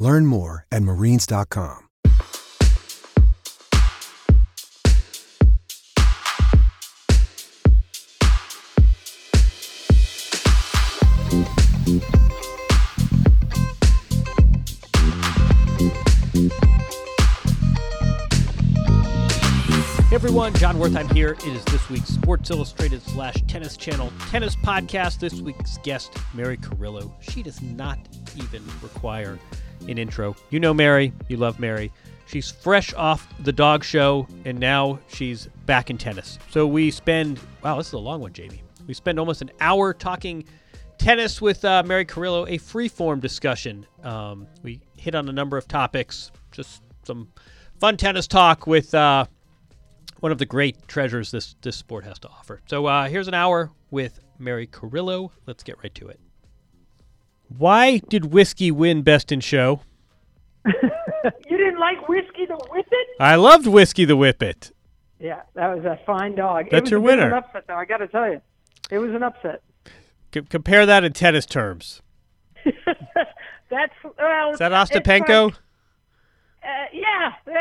Learn more at marines.com. Everyone, Jon Wertheim here. It is this week's Sports Illustrated slash Tennis Channel Tennis Podcast. This week's guest, Mary Carillo. She does not even require an intro. You know Mary, you love Mary. She's fresh off the dog show, and now she's back in tennis. So we spend, wow, this is a long one, Jamie. We spend almost an hour talking tennis with uh, Mary Carillo, a free-form discussion. Um, we hit on a number of topics, just some fun tennis talk with uh, one of the great treasures this this sport has to offer. So uh, here's an hour with Mary Carillo. Let's get right to it. Why did whiskey win Best in Show? you didn't like whiskey the whippet? I loved Whiskey the Whippet. Yeah, that was a fine dog. That's it was your a bit of winner. An upset, though. I got to tell you, it was an upset. C- compare that in tennis terms. That's well. Is that Ostapenko? like- uh, yeah. Uh,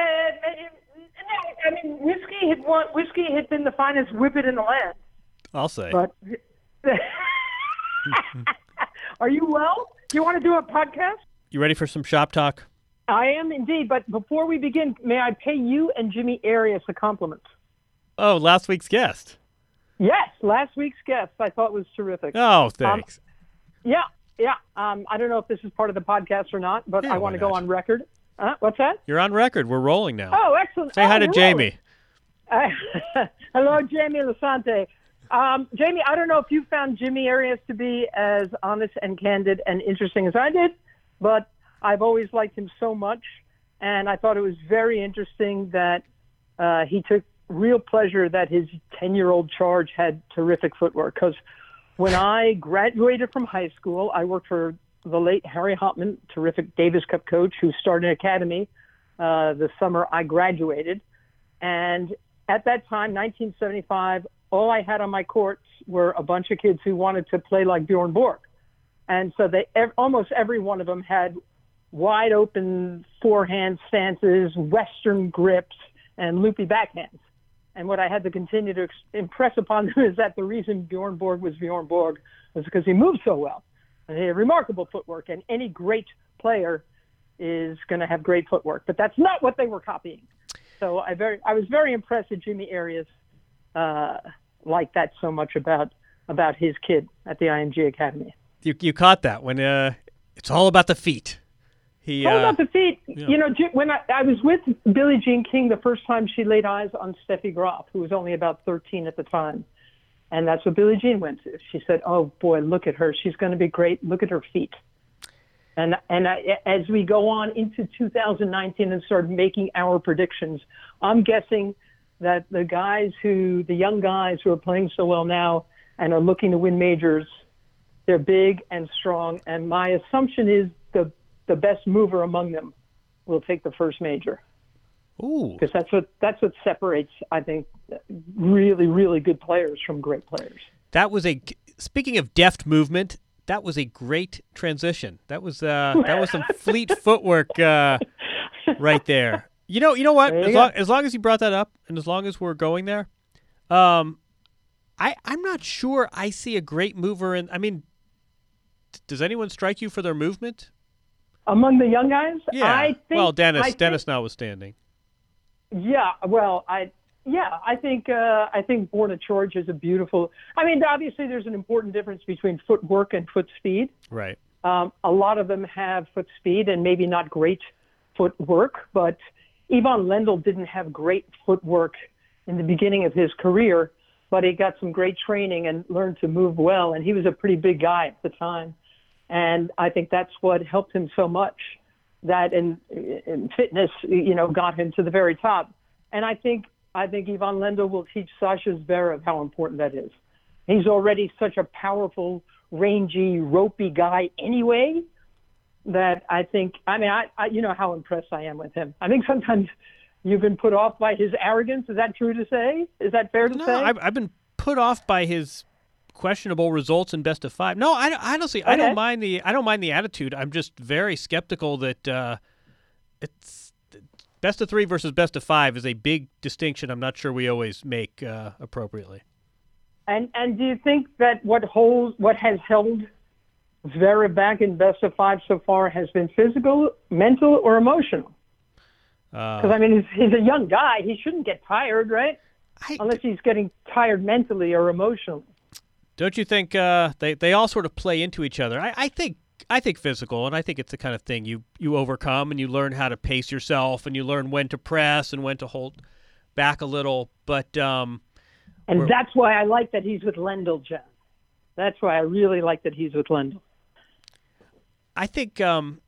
I mean whiskey had won. Whiskey had been the finest whippet in the land. I'll say. But are you well? Do you want to do a podcast? You ready for some shop talk? I am indeed. But before we begin, may I pay you and Jimmy Arias a compliment? Oh, last week's guest. Yes, last week's guest I thought was terrific. Oh, thanks. Yeah, yeah. Um, I don't know if this is part of the podcast or not, but Yeah, I want to go on record. Uh, what's that? You're on record. We're rolling now. Oh, excellent. Say oh, hi to Jamie. Uh, hello, Jamie Lisanti. Um, Jamie, I don't know if you found Jimmy Arias to be as honest and candid and interesting as I did, but I've always liked him so much, and I thought it was very interesting that uh, he took real pleasure that his 10 year old charge had terrific footwork. Because when I graduated from high school, I worked for the late Harry Hopman, terrific Davis Cup coach who started an academy uh, the summer I graduated. And at that time, 1975, all I had on my courts were a bunch of kids who wanted to play like Bjorn Borg. And so they almost every one of them had wide open forehand stances, Western grips, and loopy backhands. And what I had to continue to impress upon them is that the reason Bjorn Borg was Bjorn Borg was because he moved so well. And he had remarkable footwork, and any great player is going to have great footwork. But that's not what they were copying. So I very, I was very impressed that Jimmy Arias uh, liked that so much about about his kid at the IMG Academy. You, you caught that when uh, it's all about the feet. He, All uh, about the feet. You know, when I, I was with Billie Jean King the first time she laid eyes on Steffi Graf, who was only about 13 at the time. And that's what Billie Jean went to. She said, "Oh boy, look at her. She's going to be great. Look at her feet." And and I, as we go on into 2019 and start making our predictions, I'm guessing that the guys who, the young guys who are playing so well now and are looking to win majors, they're big and strong. And my assumption is the the best mover among them will take the first major ooh, because that's what that's what separates, I think, really really good players from great players. that was a. Speaking of deft movement, that was a great transition. That was uh, that was some fleet footwork uh, right there. You know, you know what? There As long, as long as you brought that up, and as long as we're going there, um, I I'm not sure I see a great mover in. I mean, d- does anyone strike you for their movement? Among the young guys, Yeah. I think. well, Dennis, I think- Dennis notwithstanding. Yeah, well, I yeah, I think uh, I think Borna Coric is a beautiful. I mean, obviously, there's an important difference between footwork and foot speed. Right. Um, a lot of them have foot speed and maybe not great footwork, but Ivan Lendl didn't have great footwork in the beginning of his career, but he got some great training and learned to move well. And he was a pretty big guy at the time. And I think that's what helped him so much. that and, and fitness, you know, got him to the very top. And I think I think Ivan Lendl will teach Sascha Zverev how important that is. He's already such a powerful, rangy, ropey guy anyway that I think. I mean, I, I you know how impressed I am with him. I think sometimes you've been put off by his arrogance. Is that true to say? Is that fair to no, say? I've, I've been put off by his questionable results in best of five. No, I honestly okay. I don't mind the I don't mind the attitude. I'm just very skeptical that uh, it's best of three versus best of five is a big distinction. I'm not sure we always make uh, appropriately. And and do you think that what holds what has held Zverev back in best of five so far has been physical, mental, or emotional? Because uh, I mean, he's, he's a young guy. He shouldn't get tired, right? I, Unless he's getting tired mentally or emotionally. Don't you think uh, they they all sort of play into each other? I, I think I think physical, and I think it's the kind of thing you you overcome and you learn how to pace yourself and you learn when to press and when to hold back a little. But um, and that's why I like that he's with Lendl, John. That's why I really like that he's with Lendl. I think um,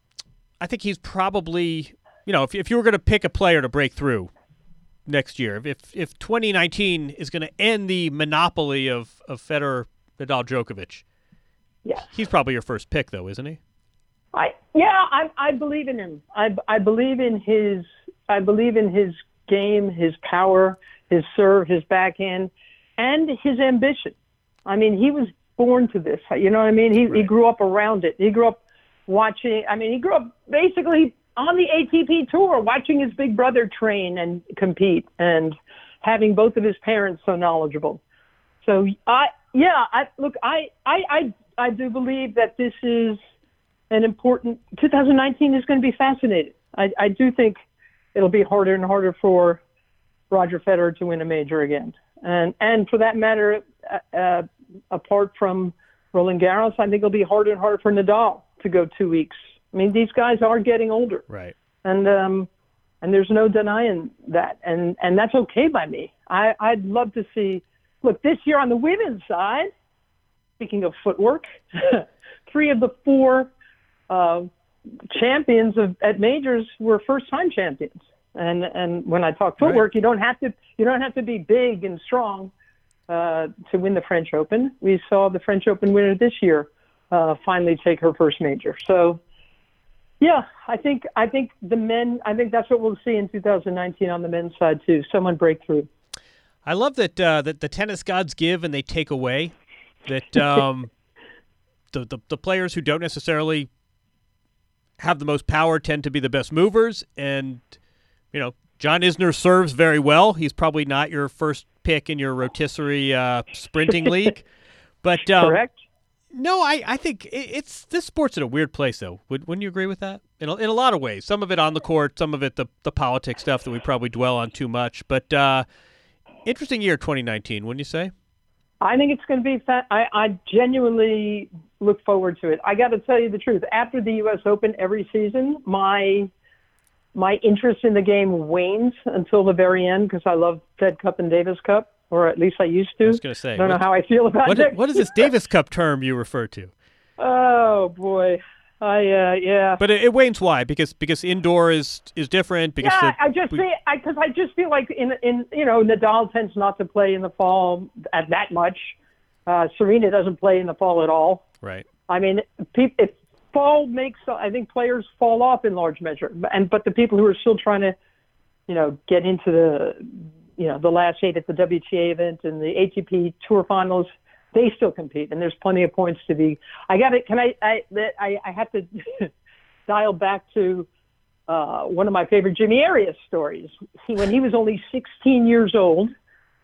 I think he's probably you know if if you were going to pick a player to break through next year, if if 2019 is going to end the monopoly of of Federer Nadal Djokovic. Yeah. He's probably your first pick, though, isn't he? I yeah, I I believe in him. I I believe in his I believe in his game, his power, his serve, his backhand, and his ambition. I mean, he was born to this. You know what I mean? He right. he grew up around it. He grew up watching. I mean, he grew up basically on the ATP tour, watching his big brother train and compete, and having both of his parents so knowledgeable. So I yeah, I look, I, I, I, I do believe that this is an important. 2019 is going to be fascinating. I, I do think it'll be harder and harder for Roger Federer to win a major again, and and for that matter, uh, uh, apart from Roland Garros, I think it'll be harder and harder for Nadal to go two weeks. I mean, these guys are getting older, right? And um, and there's no denying that, and and that's okay by me. I I'd love to see Look, this year on the women's side, speaking of footwork, three of the four uh, champions of, at majors were first-time champions. And and when I talk footwork, right. you don't have to you don't have to be big and strong uh, to win the French Open. We saw the French Open winner this year uh, finally take her first major. So, yeah, I think I think the men. I think that's what we'll see in 2019 on the men's side too. Someone break through. I love that uh, that the tennis gods give and they take away. That um, the, the the players who don't necessarily have the most power tend to be the best movers, and you know John Isner serves very well. He's probably not your first pick in your rotisserie uh, sprinting league, but um, correct. No, I, I think it's this sport's in a weird place though. Would, wouldn't you agree with that? In a, in a lot of ways, some of it on the court, some of it the the politics stuff that we probably dwell on too much. But uh, Interesting year 2019, wouldn't you say? I think it's going to be. Fa- I, I genuinely look forward to it. I got to tell you the truth. After the U.S. Open every season, my my interest in the game wanes until the very end because I love Fed Cup and Davis Cup, or at least I used to. I was going to say. I don't know how I feel about what, it. What is this Davis Cup term you refer to? Oh boy, I uh, yeah. But it, it, wanes why? Because because indoor is is different. Because yeah, the, I just we, I because I just feel like in in you know Nadal tends not to play in the fall at that much. Uh, Serena doesn't play in the fall at all. Right. I mean, if fall makes I think players fall off in large measure, and but the people who are still trying to, you know, get into the you know the last eight at the WTA event and the ATP Tour Finals they still compete, and there's plenty of points to be. I got it. Can I? I I, I have to dial back to uh, one of my favorite Jimmy Arias stories. He, when he was only 16 years old,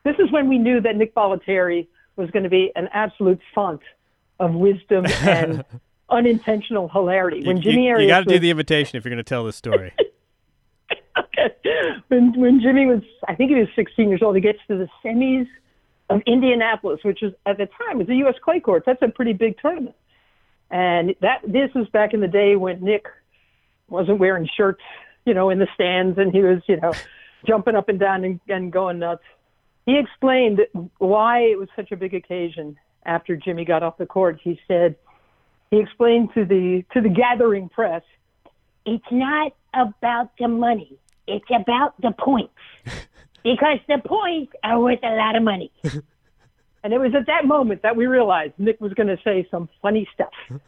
this is when we knew that Nick Bollettieri was going to be an absolute font of wisdom and unintentional hilarity. When Jimmy you, Arias, you got to do the invitation if you're going to tell this story. okay. When when Jimmy was, I think he was 16 years old, he gets to the semis of Indianapolis, which was at the time was the U.S. clay courts. That's a pretty big tournament. And that this was back in the day when Nick wasn't wearing shirts, you know, in the stands, and he was, you know, jumping up and down and, and going nuts. He explained why it was such a big occasion after Jimmy got off the court. He said he explained to the to the gathering press it's not about the money. It's about the points. because the points are worth a lot of money. And it was at that moment that we realized Nick was going to say some funny stuff.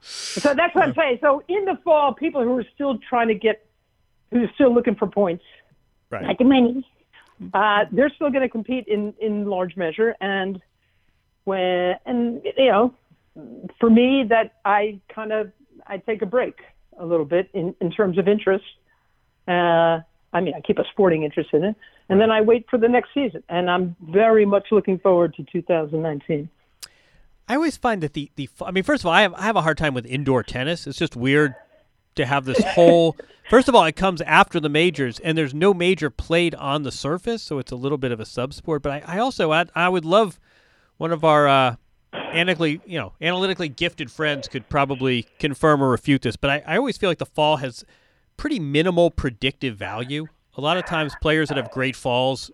so that's what I'm saying. So in the fall, people who are still trying to get, who are still looking for points, Right. Not the money. uh, they're still going to compete in, in large measure. And when, and you know, for me, that I kind of, I take a break a little bit in, in terms of interest. Uh, I mean, I keep a sporting interest in it, and then I wait for the next season. And I'm very much looking forward to 2019. I always find that the, the I mean, first of all, I have, I have a hard time with indoor tennis. It's just weird to have this whole. first of all, it comes after the majors, and there's no major played on the surface, so it's a little bit of a sub sport. But I, I also I, I would love one of our uh, analytically you know analytically gifted friends could probably confirm or refute this. But I, I always feel like the fall has pretty minimal predictive value. A lot of times, players that have great falls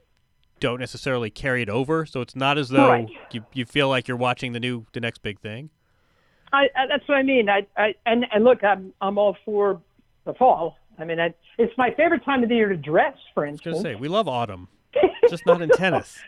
don't necessarily carry it over, so it's not as though Right. you, you feel like you're watching the new the next big thing. I, I that's what I mean. I, I and and look, I'm I'm all for the fall. I mean, I, it's my favorite time of the year to dress. For instance, I was say we love autumn, just not in tennis.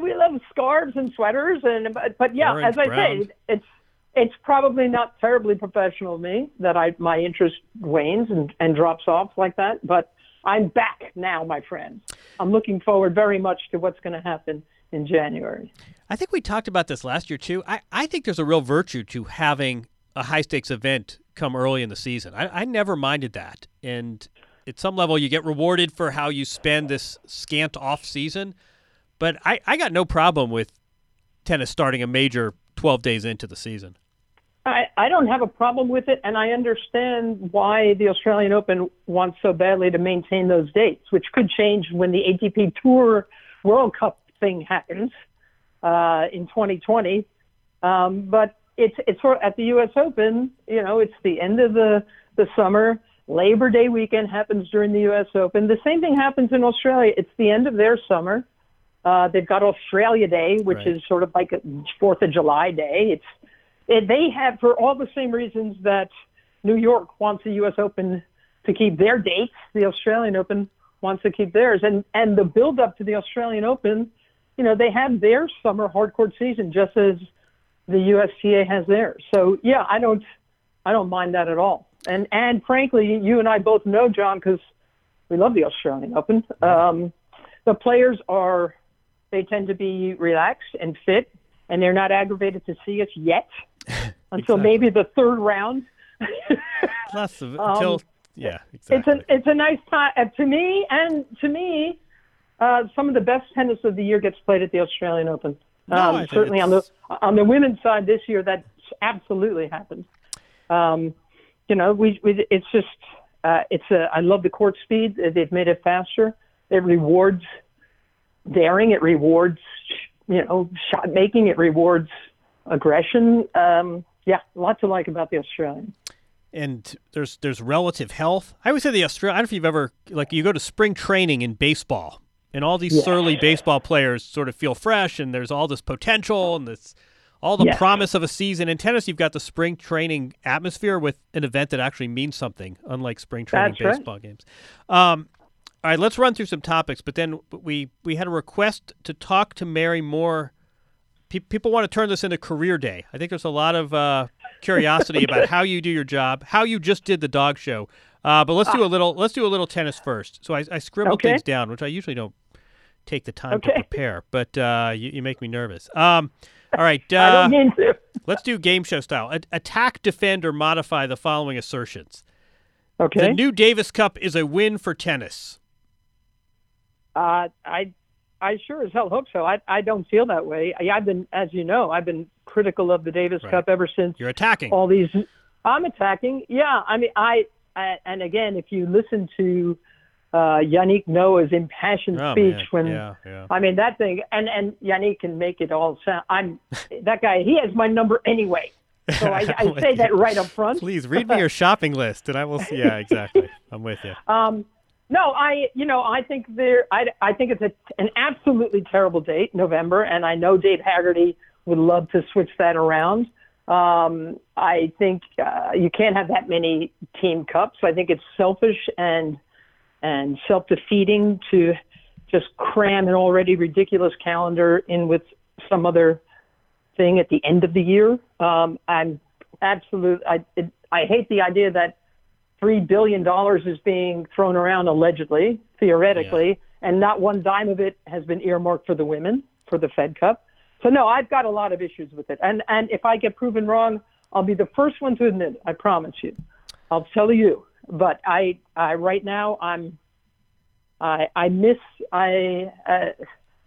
we love scarves and sweaters, and but, but yeah, Orange, as I brown. say, it's it's probably not terribly professional of me that I my interest wanes and, and drops off like that. But I'm back now, my friend. I'm looking forward very much to what's going to happen in January. I think we talked about this last year too. I, I think there's a real virtue to having a high stakes event come early in the season. I, I never minded that, and at some level, you get rewarded for how you spend this scant off season. But I, I got no problem with tennis starting a major 12 days into the season. I, I don't have a problem with it, and I understand why the Australian Open wants so badly to maintain those dates, which could change when the ATP Tour World Cup thing happens uh, in 2020. Um, but it's it's sort at the U.S. Open, you know, it's the end of the the summer. Labor Day weekend happens during the U.S. Open. The same thing happens in Australia. It's the end of their summer. Uh, they've got Australia Day, which Right. is sort of like a Fourth of July day. It's it, they have for all the same reasons that New York wants the U.S. Open to keep their dates. The Australian Open wants to keep theirs, and and the build up to the Australian Open, you know, they have their summer hardcourt season just as the USTA has theirs. So yeah, I don't I don't mind that at all. And and frankly, you and I both know John because we love the Australian Open. Um, the players are they tend to be relaxed and fit, and they're not aggravated to see us yet until Exactly. maybe the third round. Less of, until Um, yeah, it's a it's a nice time uh, to me, and to me, uh, some of the best tennis of the year gets played at the Australian Open. No, Um, think certainly on the on the women's side this year, that absolutely happened. Um, you know, we, we it's just uh, it's a I love the court speed. They've made it faster. It rewards daring. It rewards you know shot making. It rewards aggression. Um, yeah, a lot to like about the Australian. and there's there's relative health. I always say the Australian. I don't know if you've ever like you go to spring training in baseball, and all these Yeah. surly baseball players sort of feel fresh, and there's all this potential and this all the Yes. promise of a season. In tennis, you've got the spring training atmosphere with an event that actually means something, unlike spring training That's right. baseball games. Um, all right, let's run through some topics, but then we we had a request to talk to Mary Moore. Pe- people want to turn this into career day. I think there's a lot of uh, curiosity about how you do your job, how you just did the dog show. Uh, but let's do a little let's do a little tennis first. So I, I scribbled Okay. things down, which I usually don't take the time to prepare, but uh, you, you make me nervous. Um, all right, I uh, don't mean to. let's do game show style. A- attack, defend, or modify the following assertions. Okay. The new Davis Cup is a win for tennis. Uh, I, I sure as hell hope so. I, I don't feel that way. I, I've been, as you know, I've been critical of the Davis Right. Cup ever since You're attacking. all these. I'm attacking. Yeah, I mean, I, I and again, if you listen to uh, Yannick Noah's impassioned Oh, speech man. when. yeah, yeah. I mean that thing, and and Yannick can make it all sound. I'm that guy. He has my number anyway, so I, I say you. that right up front. Please read me your shopping list, and I will. See. Yeah, exactly. I'm with you. Um, no, I, you know, I think there, I, I think it's a, an absolutely terrible date, November, and I know Dave Haggerty would love to switch that around. Um, I think uh, you can't have that many team cups. I think it's selfish and and self defeating to just cram an already ridiculous calendar in with some other thing at the end of the year. Um, I'm absolute. I it, I hate the idea that three billion dollars is being thrown around allegedly, theoretically, and not one dime of it has been earmarked for the women for the Fed Cup. So no, I've got a lot of issues with it, and and if I get proven wrong, I'll be the first one to admit it. I promise you. I'll tell you. But I, I right now I'm, I I miss I uh,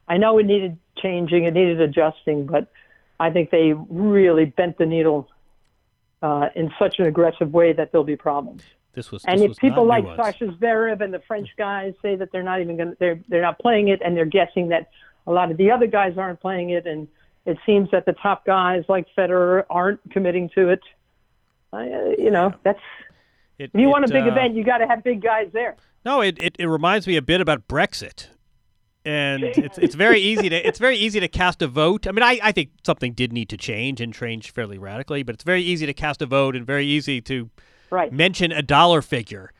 I know it needed changing, it needed adjusting, but I think they really bent the needle uh, in such an aggressive way that there'll be problems. This was and this if was people like. Sascha Zverev and the French guys say that they're not even going they're they're not playing it, and they're guessing that a lot of the other guys aren't playing it, and it seems that the top guys like Federer aren't committing to it. Uh, you know, that's It- if you want a big uh, event, you got to have big guys there. No, it, it, it reminds me a bit about Brexit. And it's it's very easy to it's very easy to cast a vote. I mean, I, I think something did need to change and change fairly radically, but it's very easy to cast a vote and very easy to Right. mention a dollar figure.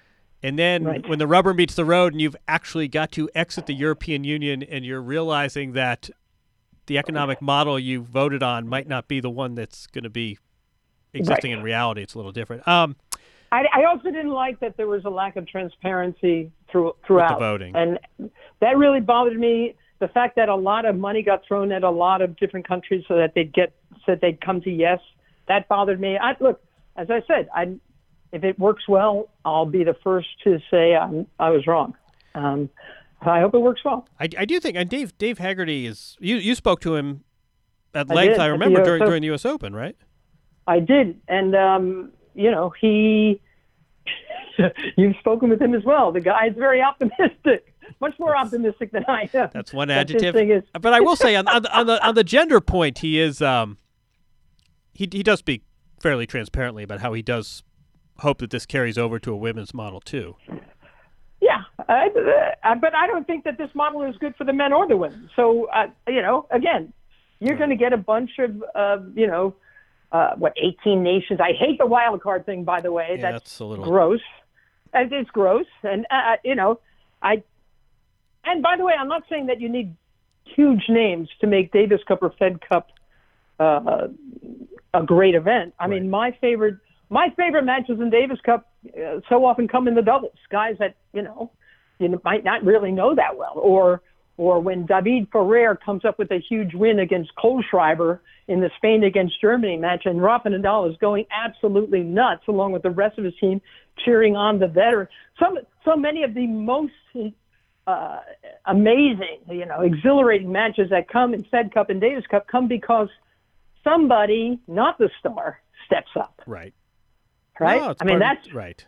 And then Right. when the rubber meets the road and you've actually got to exit the European Union and you're realizing that the economic model you voted on might not be the one that's going to be existing in reality, it's a little different. Um, I, I also didn't like that there was a lack of transparency through, throughout voting. and that really bothered me. The fact that a lot of money got thrown at a lot of different countries so that they'd get so that they'd come to yes, that bothered me. I look, as I said, I if it works well, I'll be the first to say I'm, I was wrong. Um, I hope it works well. I, I do think, and Dave Dave Haggerty is you you spoke to him at I length. did, I remember during Open. during the U.S. Open, right? I did, and um, you know he. You've spoken with him as well. The guy is very optimistic, much more optimistic than I am. That's one adjective. is- but I will say on, on, the, on the on the gender point, he is um he he does speak fairly transparently about how he does hope that this carries over to a women's model too. Yeah, I, uh, but I don't think that this model is good for the men or the women. So, uh, you know, again, you're going to get a bunch of, uh, you know, uh, what, 18 nations. I hate the wild card thing, by the way. Yeah, that's, that's a little- gross. And it's gross. And, uh, you know, I, and by the way, I'm not saying that you need huge names to make Davis Cup or Fed Cup uh, a great event. I mean, my favorite my favorite matches in Davis Cup uh, so often come in the doubles. Guys that you know you might not really know that well, or or when David Ferrer comes up with a huge win against Kohlschreiber in the Spain against Germany match, and Rafa Nadal is going absolutely nuts along with the rest of his team cheering on the veteran. Some so many of the most uh, amazing, you know, exhilarating matches that come in Fed Cup and Davis Cup come because somebody, not the star, steps up. Right. Right? No, I mean, part of- that's right.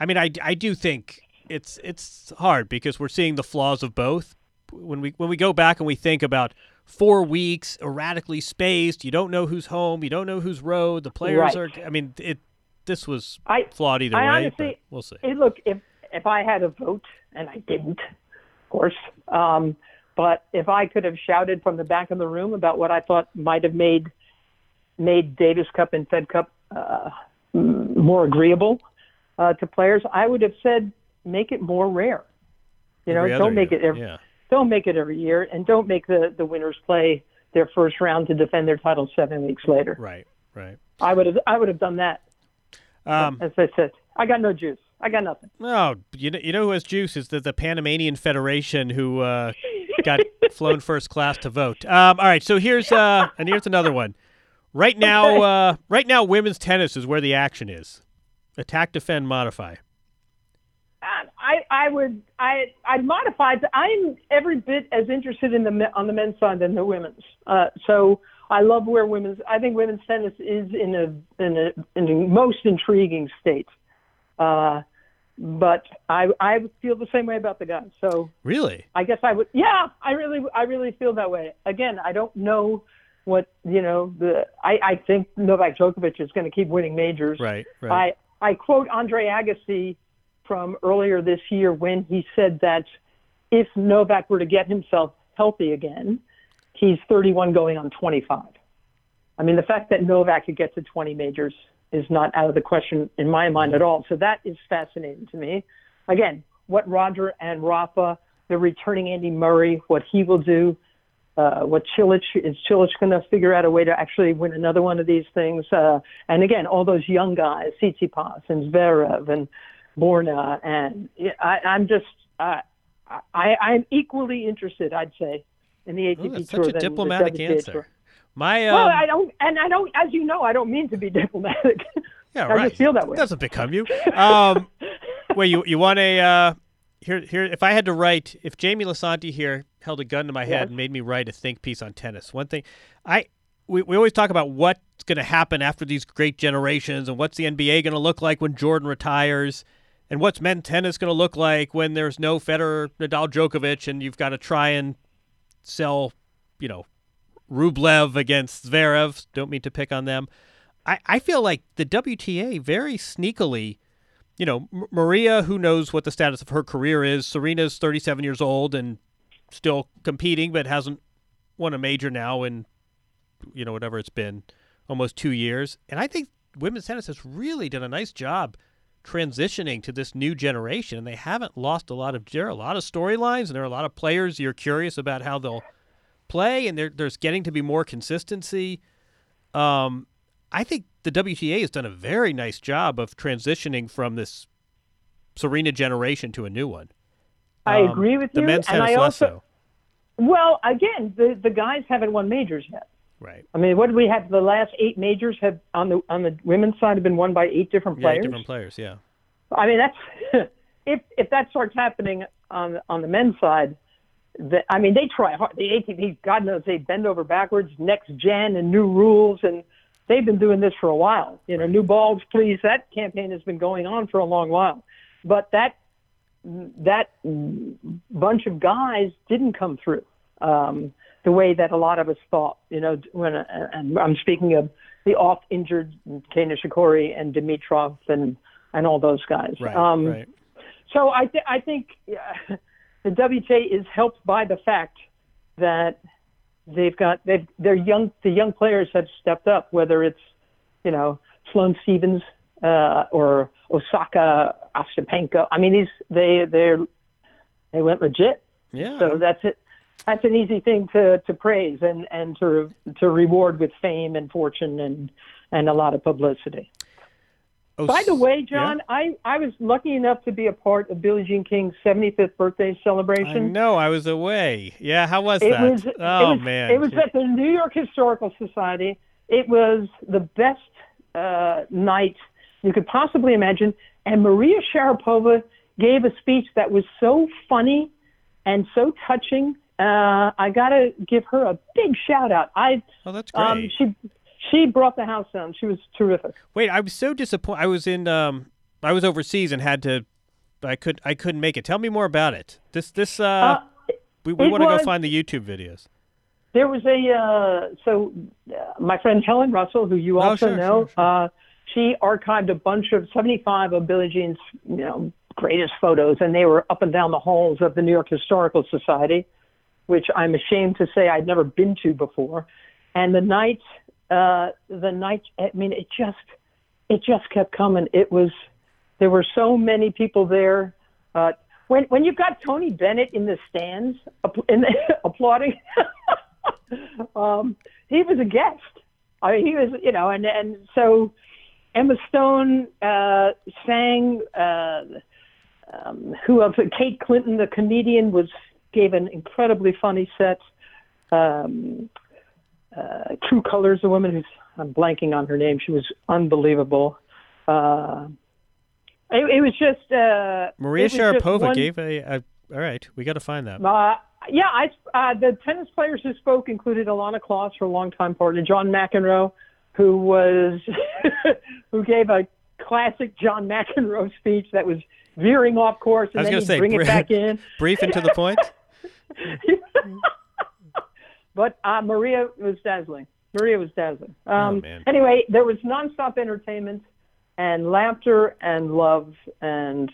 I mean, I, I do think it's it's hard because we're seeing the flaws of both. When we when we go back and we think about four weeks erratically spaced, you don't know who's home, you don't know who's road. The players Right. are. I mean, it. This was I- flawed either I way. honestly- we'll see. Hey, look, if if I had a vote, and I didn't, of course, um, but if I could have shouted from the back of the room about what I thought might have made made Davis Cup and Fed Cup uh, more agreeable uh, to players, I would have said make it more rare. You know, don't make year, it every, yeah. don't make it every year, and don't make the the winners play their first round to defend their title seven weeks later. Right. Right. I would have I would have done that. Um, As I said, I got no juice. I got nothing. No, you know, you know who has juice is the, the Panamanian Federation who uh, got flown first class to vote. Um, all right, so here's uh, and here's another one. Right now, uh, right now, women's tennis is where the action is. Attack, defend, modify. I, I would I I'd modify it. I'm every bit as interested in the on the men's side than the women's. Uh, so I love where women's. I think women's tennis is in a in a in a most intriguing state. Uh, but I I feel the same way about the guys. So Really? I guess I would. Yeah, I really I really feel that way. Again, I don't know what you know. The I I think Novak Djokovic is going to keep winning majors. Right. Right. I, I quote Andre Agassi from earlier this year when he said that if Novak were to get himself healthy again, he's 31 going on 25. I mean, the fact that Novak could get to 20 majors is not out of the question in my mind at all. So that is fascinating to me. Again, what Roger and Rafa, the returning Andy Murray, what he will do, uh, what Cilic is Cilic going to figure out a way to actually win another one of these things? Uh, and again, all those young guys, Tsitsipas and Zverev and Borna, and I, I'm just uh, I, I'm equally interested, I'd say, in the ATP Ooh, that's Tour such a diplomatic answer. Tour. My um, Well, I don't, and I don't, as you know, I don't mean to be diplomatic. yeah, I right. just feel that way. It doesn't become you. Um, wait, you you want a uh, here here? If I had to write, if Jamie Lisanti here held a gun to my head Yes. and made me write a think piece on tennis, one thing I we, we always talk about what's going to happen after these great generations and what's the NBA going to look like when Jordan retires. And what's men's tennis going to look like when there's no Federer, Nadal, Djokovic, and you've got to try and sell, you know, Rublev against Zverev. Don't mean to pick on them. I, I feel like the WTA very sneakily, you know, M- Maria, who knows what the status of her career is. Serena's 37 years old and still competing, but hasn't won a major now in, you know, whatever it's been, almost two years. And I think women's tennis has really done a nice job transitioning to this new generation, and they haven't lost a lot of. There are a lot of storylines, and there are a lot of players you're curious about how they'll play, and there, there's getting to be more consistency. Um, I think the WTA has done a very nice job of transitioning from this Serena generation to a new one. I Um, agree with the you, men's and tennis I less also, so. well, again, the the guys haven't won majors yet. Right. I mean, what do we have? The last eight majors have on the on the women's side have been won by eight different players. Yeah, different players. Yeah. I mean, that's if if that starts happening on on the men's side, that I mean, they try hard. The ATP, God knows, they bend over backwards, next gen and new rules, and they've been doing this for a while. You know, new balls, please. That campaign has been going on for a long while, but that that bunch of guys didn't come through um, the way that a lot of us thought. You know, when uh, and I'm speaking of the oft-injured Kei Nishikori and Dimitrov and and all those guys. Right. Um, right. so I, th- I think uh, the WTA is helped by the fact that they've got they've they're young the young players have stepped up whether it's you know Sloane Stevens uh, or Osaka Ostapenko I mean these they they they went legit Yeah. so that's it that's an easy thing to to praise and and to to reward with fame and fortune and and a lot of publicity. Oh, By the way, yeah? John, I, I was lucky enough to be a part of Billie Jean King's 75th birthday celebration. No, I was away. Yeah. How was It that? was, oh it was, man. It was at the New York Historical Society. It was the best uh, night you could possibly imagine. And Maria Sharapova gave a speech that was so funny and so touching. Uh, I got to give her a big shout out. I oh, that's great. um, she she brought the house down. She was terrific. Wait, I was so disappointed. I was in um I was overseas and had to I could I couldn't make it. Tell me more about it. This this uh, Uh, we, we want to go find the YouTube videos. There was a uh, so uh, my friend Helen Russell, who you Oh, also sure, know, sure, sure. Uh, she archived a bunch of 75 of Billie Jean's you know greatest photos, and they were up and down the halls of the New York Historical Society, which I'm ashamed to say I'd never been to before. And the night, uh, the night, I mean, it just it just kept coming. It was there were so many people there. Uh, when when you've got Tony Bennett in the stands in the, applauding, um, he was a guest. I mean, he was, you know, and and so Emma Stone uh, sang. Uh, um, who else? Kate Clinton, the comedian, was gave an incredibly funny set. Um, uh, True Colors, a woman who's I'm blanking on her name. She was unbelievable. Uh, it, it was just uh, Maria it was just Sharapova one- gave a, a all right, we got to find that. uh, yeah, I, uh, the tennis players who spoke included Ilana Kloss, her longtime partner, John McEnroe, who was who gave a classic John McEnroe speech that was veering off course, I and was then going he'd to say bring bri- it back in. brief and to the point. but uh, Maria was dazzling. Maria was dazzling. Um, Oh. Anyway, there was nonstop entertainment and laughter and love and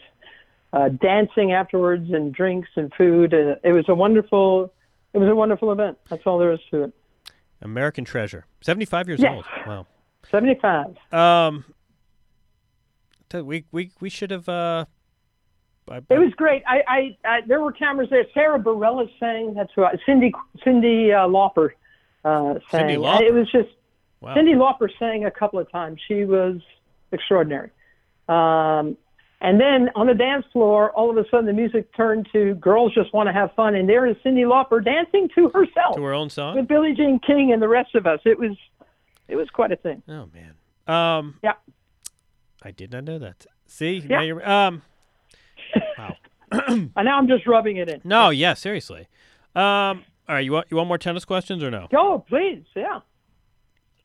uh, dancing afterwards and drinks and food. Uh, it was a wonderful. It was a wonderful event. That's all there is to it. American Treasure. 75 years Yes. old. Wow. 75. Um, we we we should have. Uh, I, It was great. I, I, I there were cameras there. Sara Bareilles sang. That's right. Cyndi Cyndi uh, Lauper uh, sang. And Lauper? It was just wow. Cyndi Lauper sang a couple of times. She was extraordinary. Um, and then on the dance floor, all of a sudden the music turned to "Girls Just Want to Have Fun," and there is Cyndi Lauper dancing to herself to her own song. with Billie Jean King and the rest of us. It was, it was quite a thing. Oh man. Um. Yeah. I did not know that. See. Yeah. Now you're, um. Wow. And now I'm just rubbing it in. No. Yeah. Seriously. Um. All right. You want you want more tennis questions or no? Go, please. Yeah.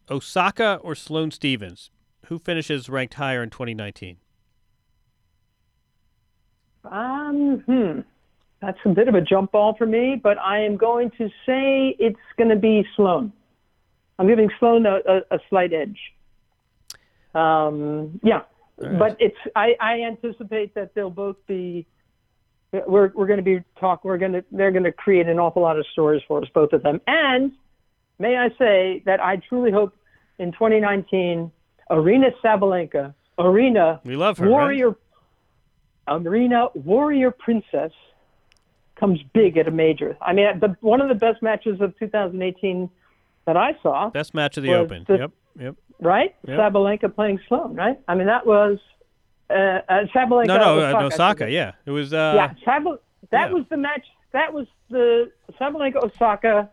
Osaka or Sloane Stevens? Who finishes ranked higher in 2019? Um, hmm. That's a bit of a jump ball for me, but I am going to say it's going to be Sloane. I'm giving Sloane a, a, a slight edge. Um, yeah, right. but it's I, I anticipate that they'll both be. We're we're going to be talk. We're going to they're going to create an awful lot of stories for us, both of them. And may I say that I truly hope in 2019, Aryna Sabalenka, Aryna We love her. right? Warrior Aryna Warrior Princess comes big at a major. I mean, the, one of the best matches of 2018 that I saw, Best match of the Open. the- Yep. Yep. Right? Yep. Sabalenka playing Sloane, right? I mean, that was uh, uh, Sabalenka. No, no, Osaka, uh, Osaka. Yeah. It was. Uh, yeah, Sabal- that yeah. was the match. That was the Sabalenka Osaka.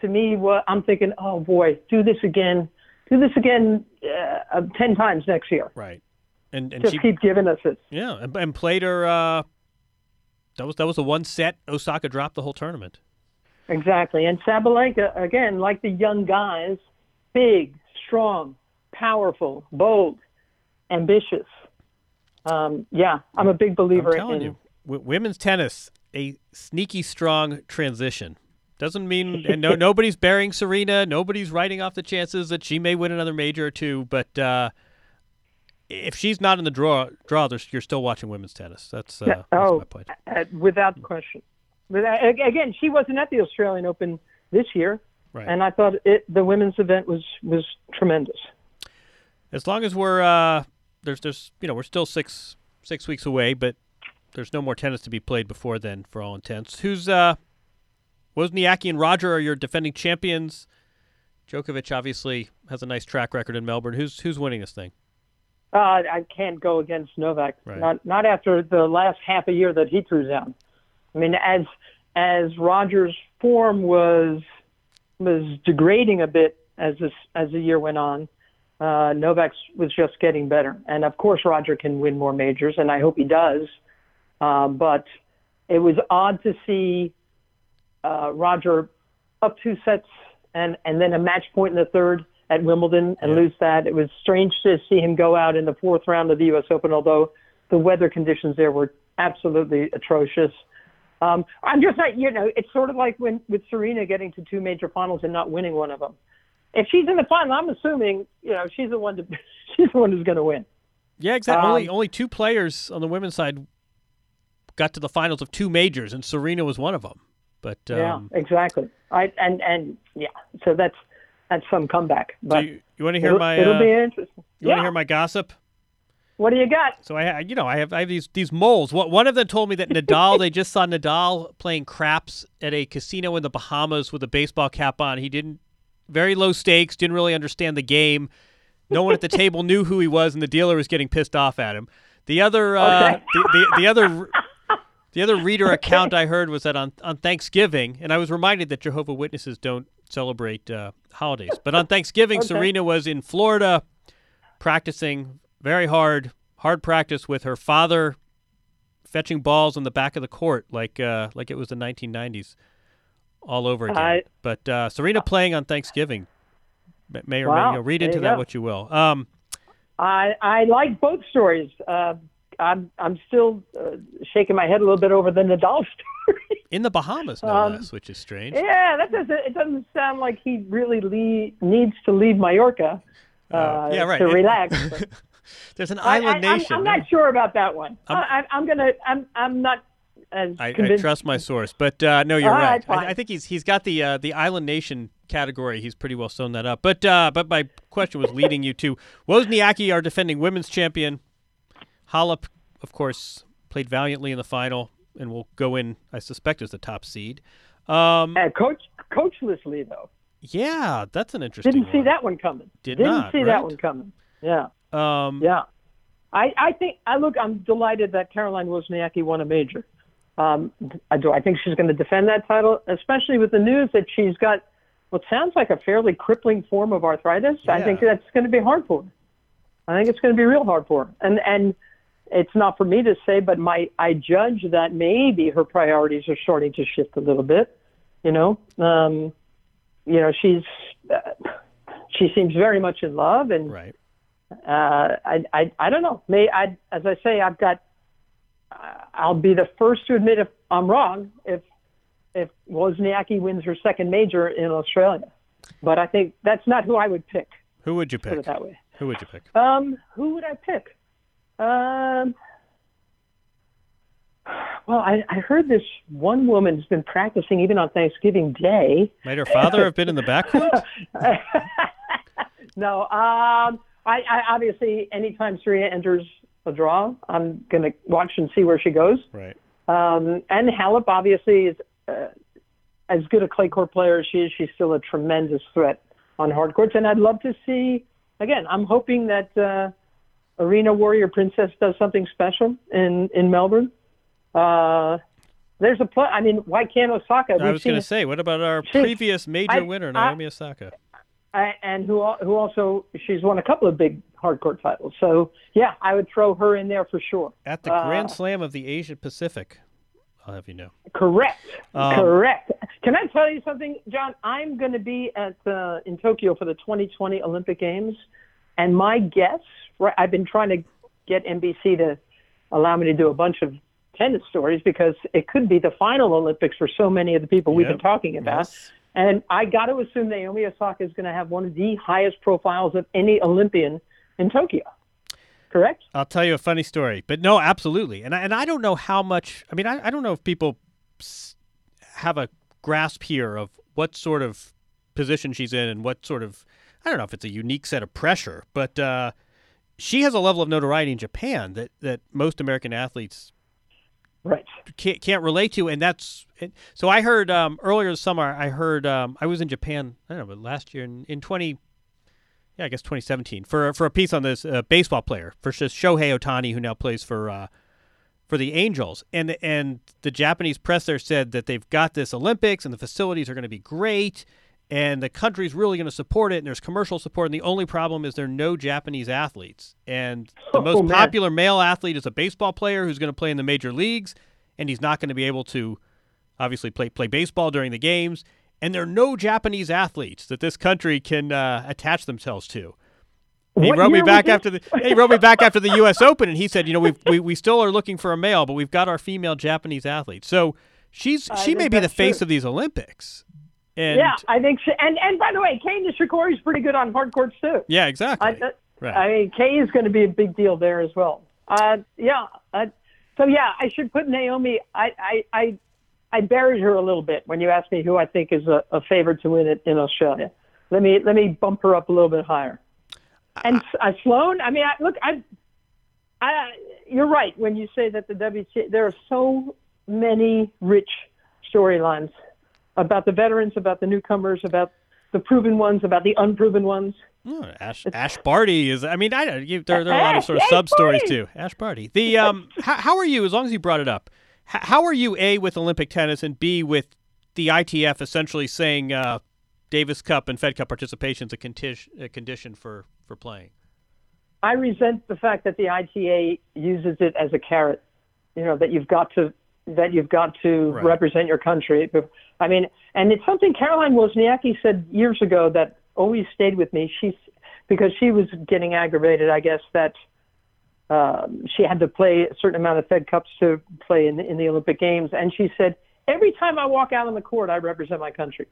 To me, what I'm thinking, oh boy, do this again, do this again uh, uh, ten times next year. Right. And and Just she keep giving us this. yeah and, and played her. Uh, that was that was the one set Osaka dropped the whole tournament. Exactly. And Sabalenka, again, like the young guys, big, strong, powerful, bold, ambitious. Um, yeah, I'm a big believer in. you, w- women's tennis a sneaky strong transition. Doesn't mean and no nobody's burying Serena. Nobody's writing off the chances that she may win another major or two. But uh, if she's not in the draw, draw, you're still watching women's tennis. That's, uh, that's Oh, my point. uh, without question. Without, again, she wasn't at the Australian Open this year, Right. and I thought it, the women's event was was tremendous. As long as we're uh, there's there's you know we're still six six weeks away, but there's no more tennis to be played before then, for all intents. Who's uh, Wozniacki and Roger are your defending champions. Djokovic obviously has a nice track record in Melbourne. Who's who's winning this thing? Uh, I can't go against Novak. Right. Not not after the last half a year that he threw down. I mean, as as Rogers' form was was degrading a bit as this as the year went on, uh, Novak's was just getting better. And of course, Roger can win more majors, and I hope he does. Uh, but it was odd to see uh, Roger up two sets and and then a match point in the third at Wimbledon and Yeah. lose that. It was strange to see him go out in the fourth round of the U.S. Open, although the weather conditions there were absolutely atrocious. Um, I'm just not, you know, it's sort of like when with Serena getting to two major finals and not winning one of them. If she's in the final, I'm assuming, you know, she's the one to, she's the one who's going to win. Yeah, exactly. only Um, only two players on the women's side got to the finals of two majors, and Serena was one of them. But um, yeah, exactly. I and and yeah, so that's that's some comeback. so But you, you want to hear it'll, my it'll uh, be you interesting. want to hear my gossip? what do you got? So I, you know, I have I have these these moles. What one of them told me that Nadal, they just saw Nadal playing craps at a casino in the Bahamas with a baseball cap on. He didn't very low stakes, didn't really understand the game. No one at the table knew who he was, and the dealer was getting pissed off at him. The other, uh, Okay. the, the the other. The other reader account I heard was that on, on Thanksgiving, and I was reminded that Jehovah Witnesses don't celebrate uh, holidays. But on Thanksgiving, Okay. Serena was in Florida practicing very hard, hard practice with her father fetching balls on the back of the court like uh, like it was the 1990s all over again. I- but uh, Serena playing on Thanksgiving may- may or may Wow, you know, read into you that go. what you will. Um, I I like both stories. Uh, I'm I'm still uh, shaking my head a little bit over the Nadal story. in the Bahamas, no Um, less, which is strange. yeah, that doesn't. It doesn't sound like he really le- needs to leave Mallorca uh, Uh, yeah, right. to relax. but- There's an island I, I'm- nation. I'm, no? not sure about that one. I'm- I, I, I'm gonna. I'm. I'm not. I, I trust my source, but uh, no, you're All right. right. I, I think he's he's got the uh, the Island Nation category. He's pretty well sewn that up. But uh, but my question was leading you to Wozniacki, our defending women's champion. Halep, of course, played valiantly in the final and will go in, I suspect, as the top seed. Um, coach coachlessly though. yeah, that's an interesting. Didn't see one. that one coming. Did Didn't not, see right? that one coming. Yeah. Um, Yeah. I, I think I look. I'm delighted that Caroline Wozniacki won a major. Um, I do. I think she's going to defend that title, especially with the news that she's got what sounds like a fairly crippling form of arthritis. I think that's going to be hard for her. I think it's going to be real hard for her. And and it's not for me to say, but my I judge that maybe her priorities are starting to shift a little bit. You know, um, you know, she's uh, she seems very much in love, and Right. uh, I, I, I don't know. May I, as I say, I've got. I'll be the first to admit if I'm wrong. If if Wozniacki wins her second major in Australia, but I think that's not who I would pick. Who would you pick? Put it that way. Who would you pick? Um, who would I pick? Um, well, I, I heard this one woman's been practicing even on Thanksgiving Day. Might her father have been in the backcourt? no, um, I, I obviously anytime Serena enters a draw, I'm going to watch and see where she goes. right. Um, and Halep obviously is uh, as good a clay court player as she is. She's still a tremendous threat on hard courts, and I'd love to see. Again, I'm hoping that uh, Aryna Warrior Princess does something special in in Melbourne. Uh, there's a pl- I mean, why can't Osaka? I We've was going to say, what about our She- previous major I- winner, I- Naomi Osaka? And who who also she's won a couple of big hard court titles. So yeah, I would throw her in there for sure. At the Uh, Grand Slam of the Asia Pacific, I'll have you know. Correct. Um, Correct. Can I tell you something, John? I'm going to be at uh, in Tokyo for the 2020 Olympic Games, and my guess, right, I've been trying to get NBC to allow me to do a bunch of tennis stories because it could be the final Olympics for so many of the people we've been talking about. Yes. And I got to assume Naomi Osaka is going to have one of the highest profiles of any Olympian in Tokyo. Correct? I'll tell you a funny story, but no, absolutely. And I, and I don't know how much. I mean, I, I don't know if people have a grasp here of what sort of position she's in and what sort of. I don't know if it's a unique set of pressure, but uh, she has a level of notoriety in Japan that that most American athletes Right. can't, can't relate to, and that's and so. I heard um, earlier this summer. I heard um, I was in Japan. I don't know, but last year in, in twenty, yeah, I guess twenty seventeen for for a piece on this uh, baseball player for Shohei Ohtani, who now plays for uh, for the Angels, and and the Japanese press there said that they've got this Olympics and the facilities are going to be great, and the country's really going to support it, and there's commercial support, and the only problem is there are no Japanese athletes, and the Oh, most man. popular male athlete is a baseball player who's going to play in the major leagues, and he's not going to be able to obviously play play baseball during the games, and there are no Japanese athletes that this country can uh, attach themselves to. He What wrote me back after the he wrote me back after the U.S. Open, and he said, you know, we've, we we still are looking for a male, but we've got our female Japanese athlete. So she's I she may be the that's face true. of these Olympics. And yeah, I think so. And and by the way, Kei is pretty good on hard courts too. yeah, exactly. I, uh, right. I mean, Kei is going to be a big deal there as well. Uh, yeah. Uh, so yeah, I should put Naomi. I, I I I buried her a little bit when you asked me who I think is a, a favorite to win it in Australia. Let me let me bump her up a little bit higher. And uh, Sloane, I mean, I, look, I, I, you're right when you say that the WTA. There are so many rich storylines about the veterans, about the newcomers, about the proven ones, about the unproven ones. Oh, Ash Ash Barty is. I mean, I don't. You, there, there are a lot of sort of Ash sub stories Barty! too. Ash Barty. The um, how, how are you? As long as you brought it up, h- how are you? A with Olympic tennis and B with the ITF essentially saying uh, Davis Cup and Fed Cup participation is a, conti- a condition for for playing. I resent the fact that the ITA uses it as a carrot. You know that you've got to that you've got to Right. represent your country. I mean, and it's something Caroline Wozniacki said years ago that always stayed with me. She's because she was getting aggravated, I guess that um, she had to play a certain amount of Fed Cups to play in, in the Olympic Games, and she said every time I walk out on the court, I represent my country.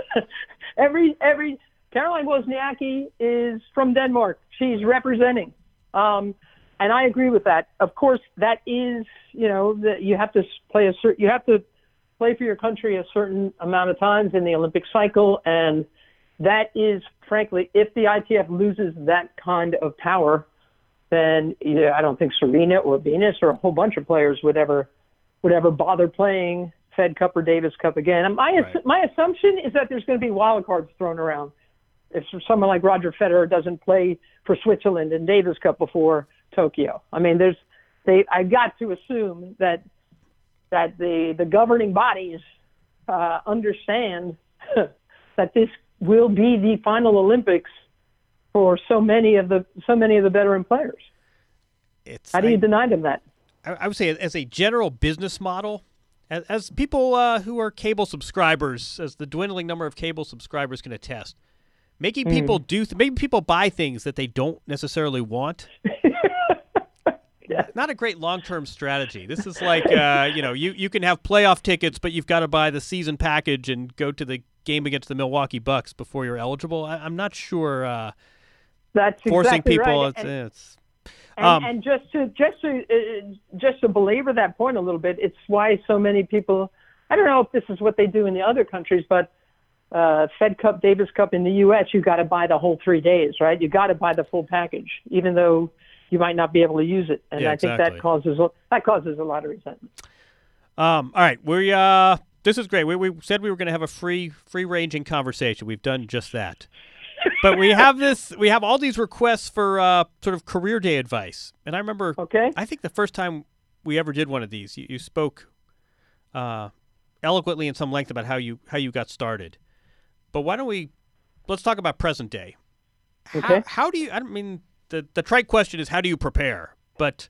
every every Caroline Wozniacki is from Denmark. She's representing. Um, and I agree with that. Of course, that is you know that you have to play a certain you have to play for your country a certain amount of times in the Olympic cycle, and that is frankly, if the ITF loses that kind of power, then yeah, I don't think Serena or Venus or a whole bunch of players would ever would ever bother playing Fed Cup or Davis Cup again. And my Right. my assumption is that there's going to be wild cards thrown around. If someone like Roger Federer doesn't play for Switzerland in Davis Cup before Tokyo, I mean, there's they. I got to assume that that the the governing bodies uh, understand that this will be the final Olympics for so many of the so many of the veteran players. It's How do I- you deny them that? I, I would say as a general business model, as, as people uh, who are cable subscribers, as the dwindling number of cable subscribers can attest, making people do th- making people buy things that they don't necessarily want. Not a great long-term strategy. This is like uh, you know you, you can have playoff tickets, but you've got to buy the season package and go to the game against the Milwaukee Bucks before you're eligible. I, I'm not sure uh, That's forcing exactly people. right. It's, And- it's And, Um, and just to just to uh, just to belabor that point a little bit, it's why so many people. I don't know if this is what they do in the other countries, but uh, Fed Cup, Davis Cup in the U.S., you've got to buy the whole three days, right? You've got to buy the full package, even though you might not be able to use it. And Yeah, I think that causes a- that causes a lot of resentment. Um, all right, we uh, this is great. We, we said we were going to have a free free ranging conversation. We've done just that. But we have this. We have all these requests for uh, sort of career day advice. And I remember, Okay. I think the first time we ever did one of these, you, you spoke uh, eloquently in some length about how you how you got started. But why don't we let's talk about present day? How, Okay. how do you? I don't mean the the trite question is how do you prepare, but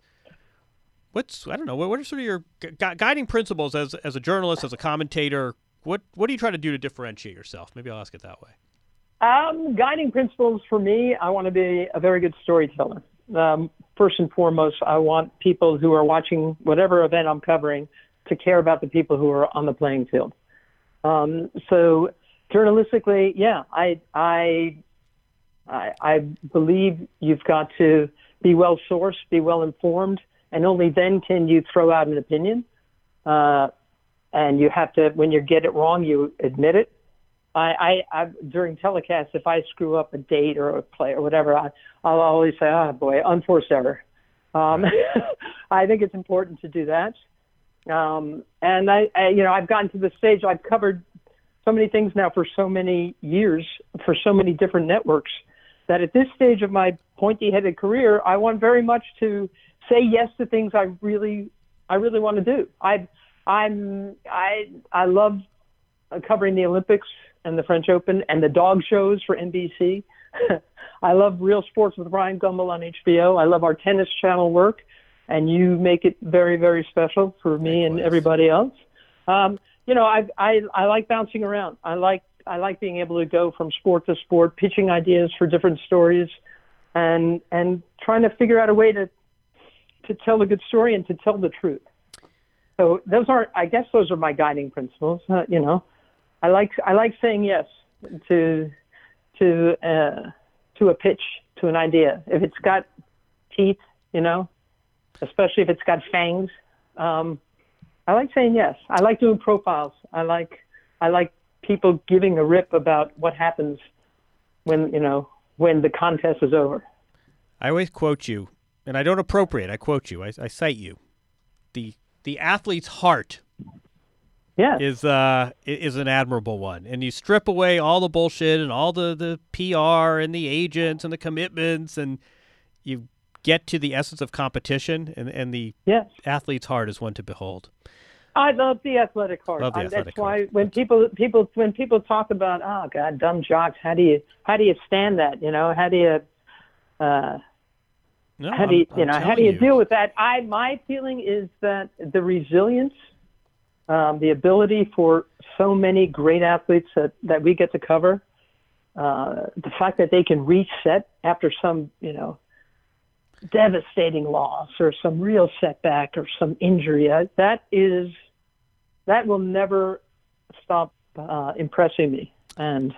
what's I don't know what, what are sort of your gu- gu- guiding principles as as a journalist, as a commentator? What what do you try to do to differentiate yourself? Maybe I'll ask it that way. Um, guiding principles for me, I want to be a very good storyteller. Um, first and foremost, I want people who are watching whatever event I'm covering to care about the people who are on the playing field. Um, so, journalistically, yeah, I, I, I, I believe you've got to be well sourced, be well informed, and only then can you throw out an opinion. Uh, and you have to, when you get it wrong, you admit it. I, I, I during telecast, if I screw up a date or a play or whatever, I, I'll always say, "Oh boy, unforced error." Um, I think it's important to do that. Um, and I, I, you know, I've gotten to the stage. I've covered so many things now for so many years for so many different networks that at this stage of my pointy-headed career, I want very much to say yes to things I really, I really want to do. I, I'm, I, I love uh, covering the Olympics and the French Open and the dog shows for NBC. I love Real Sports with Bryant Gumbel on HBO. I love our tennis channel work, and you make it very, very special for me and everybody else. Um, you know, I, I I like bouncing around. I like I like being able to go from sport to sport, pitching ideas for different stories, and and trying to figure out a way to to tell a good story and to tell the truth. So those are, I guess, those are my guiding principles. Uh, you know, I like I like saying yes to to uh, to a pitch to an idea if it's got teeth. You know, especially if it's got fangs. Um, I like saying yes. I like doing profiles. I like I like people giving a rip about what happens when you know when the contest is over. I always quote you, and I don't appropriate. I quote you. I, I cite you. the The athlete's heart Yes. is uh is an admirable one, and you strip away all the bullshit and all the the PR and the agents and the commitments, and you get to the essence of competition, and and the yes. athlete's heart is one to behold. I love the athletic heart. Love the athletic That's why heart. when people people when people talk about oh god dumb jocks how do you how do you stand that you know how do you uh, No, how do you I'm- you know how do telling you, deal with that? I my feeling is that the resilience, um, the ability for so many great athletes that that we get to cover, uh, the fact that they can reset after some you know devastating loss or some real setback or some injury, uh, that is that will never stop uh, impressing me and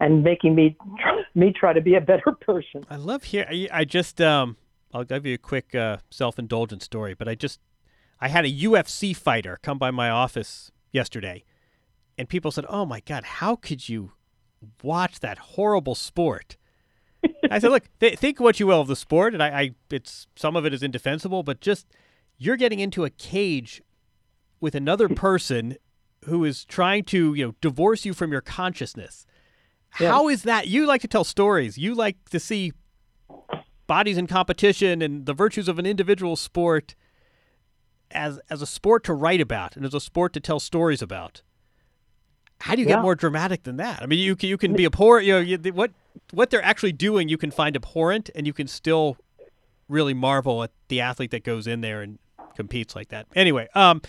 and making me me try to be a better person. I love here. I, I just um, I'll give you a quick uh, self-indulgent story, but I just I had a UFC fighter come by my office yesterday, and people said, "Oh my God, how could you watch that horrible sport?" I said, "Look, th- think what you will of the sport, and I, I, it's some of it is indefensible, but just you're getting into a cage with another person who is trying to, you know, divorce you from your consciousness. Yeah. How is that? You like to tell stories. You like to see bodies in competition and the virtues of an individual sport." as as a sport to write about and as a sport to tell stories about. How do you Yeah. get more dramatic than that? I mean, you can, you can be abhorrent. You know, you, what what they're actually doing, you can find abhorrent, and you can still really marvel at the athlete that goes in there and competes like that. Anyway, um,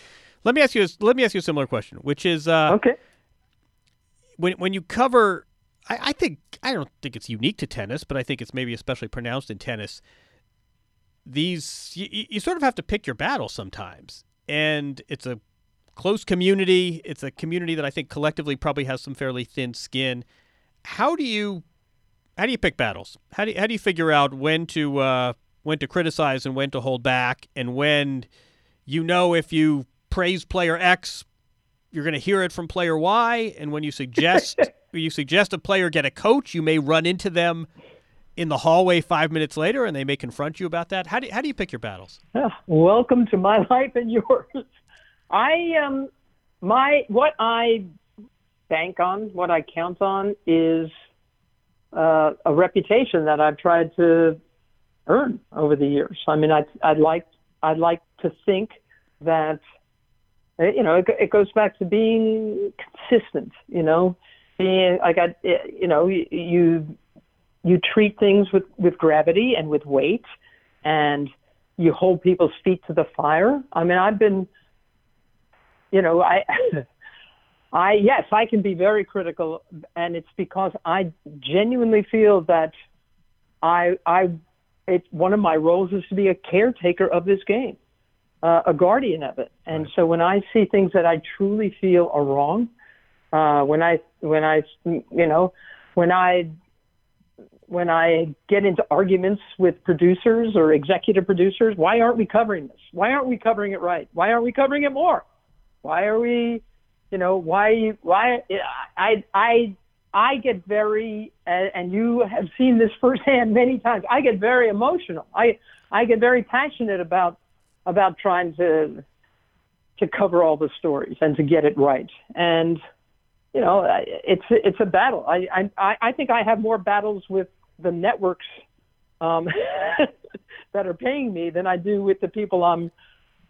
let me ask you. a- Let me ask you a similar question, which is, uh, Okay. when when you cover, I, I think I don't think it's unique to tennis, but I think it's maybe especially pronounced in tennis. These you, you you sort of have to pick your battle sometimes, and it's a close community. It's a community that I think collectively probably has some fairly thin skin. How do you how do you pick battles? How do you, how do you figure out when to uh, when to criticize and when to hold back, and when you know if you praise player X, you're going to hear it from player Y, and when you suggest you suggest a player get a coach, you may run into them in the hallway five minutes later, and they may confront you about that. How do you, how do you pick your battles? Welcome to my life and yours. I um my what I bank on, what I count on is uh, a reputation that I've tried to earn over the years. I mean, I'd, I'd like I'd like to think that uh, you know it, it goes back to being consistent. You know, being like I you know you you treat things with with gravity and with weight, and you hold people's feet to the fire. I mean, I've been, you know, I, I yes, I can be very critical, and it's because I genuinely feel that I, I, it's one of my roles is to be a caretaker of this game, uh, a guardian of it, and so when I see things that I truly feel are wrong, uh, when I, when I, you know, when I when I get into arguments with producers or executive producers, why aren't we covering this? Why aren't we covering it right? Why aren't we covering it more? Why are we, you know, why, why, I, I, I get very, and you have seen this firsthand many times. I get very emotional. I, I get very passionate about, about trying to, to cover all the stories and to get it right. And, you know, it's it's a battle. I I I think I have more battles with the networks um, that are paying me than I do with the people I'm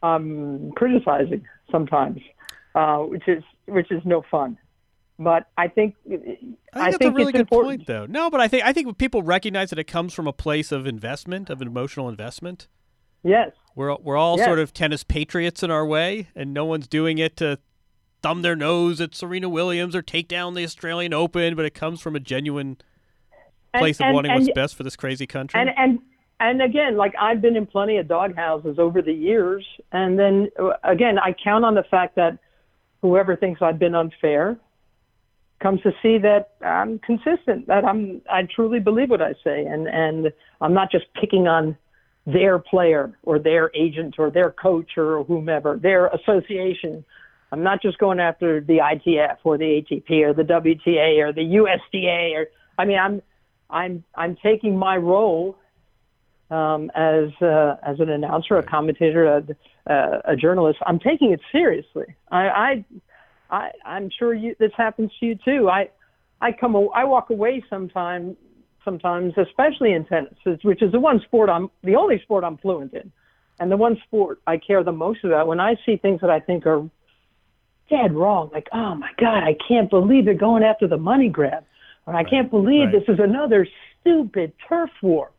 um, criticizing sometimes, uh, which is which is no fun. But I think I think I that's think a really it's good important. point, though. No, but I think I think when people recognize that it comes from a place of investment, of an emotional investment. Yes, We're we're all Yeah. sort of tennis patriots in our way, and no one's doing it to thumb their nose at Serena Williams or take down the Australian Open, but it comes from a genuine And- place of and- wanting and- what's best for this crazy country. and and and again, like I've been in plenty of doghouses over the years, and then uh, again, I count on the fact that whoever thinks I've been unfair comes to see that I'm consistent, that I'm I truly believe what I say, and and I'm not just picking on their player or their agent or their coach or whomever, their association. I'm not just going after the ITF or the ATP or the WTA or the USTA or I mean I'm I'm I'm taking my role um, as uh, as an announcer, a commentator, a, a, a journalist. I'm taking it seriously. I, I, I I'm sure you, this happens to you too. I I come I walk away sometime sometimes, especially in tennis, which is the one sport I'm the only sport I'm fluent in, and the one sport I care the most about. When I see things that I think are dead wrong, like oh my god, I can't believe they're going after the money grab, or I can't believe right. this is another stupid turf war.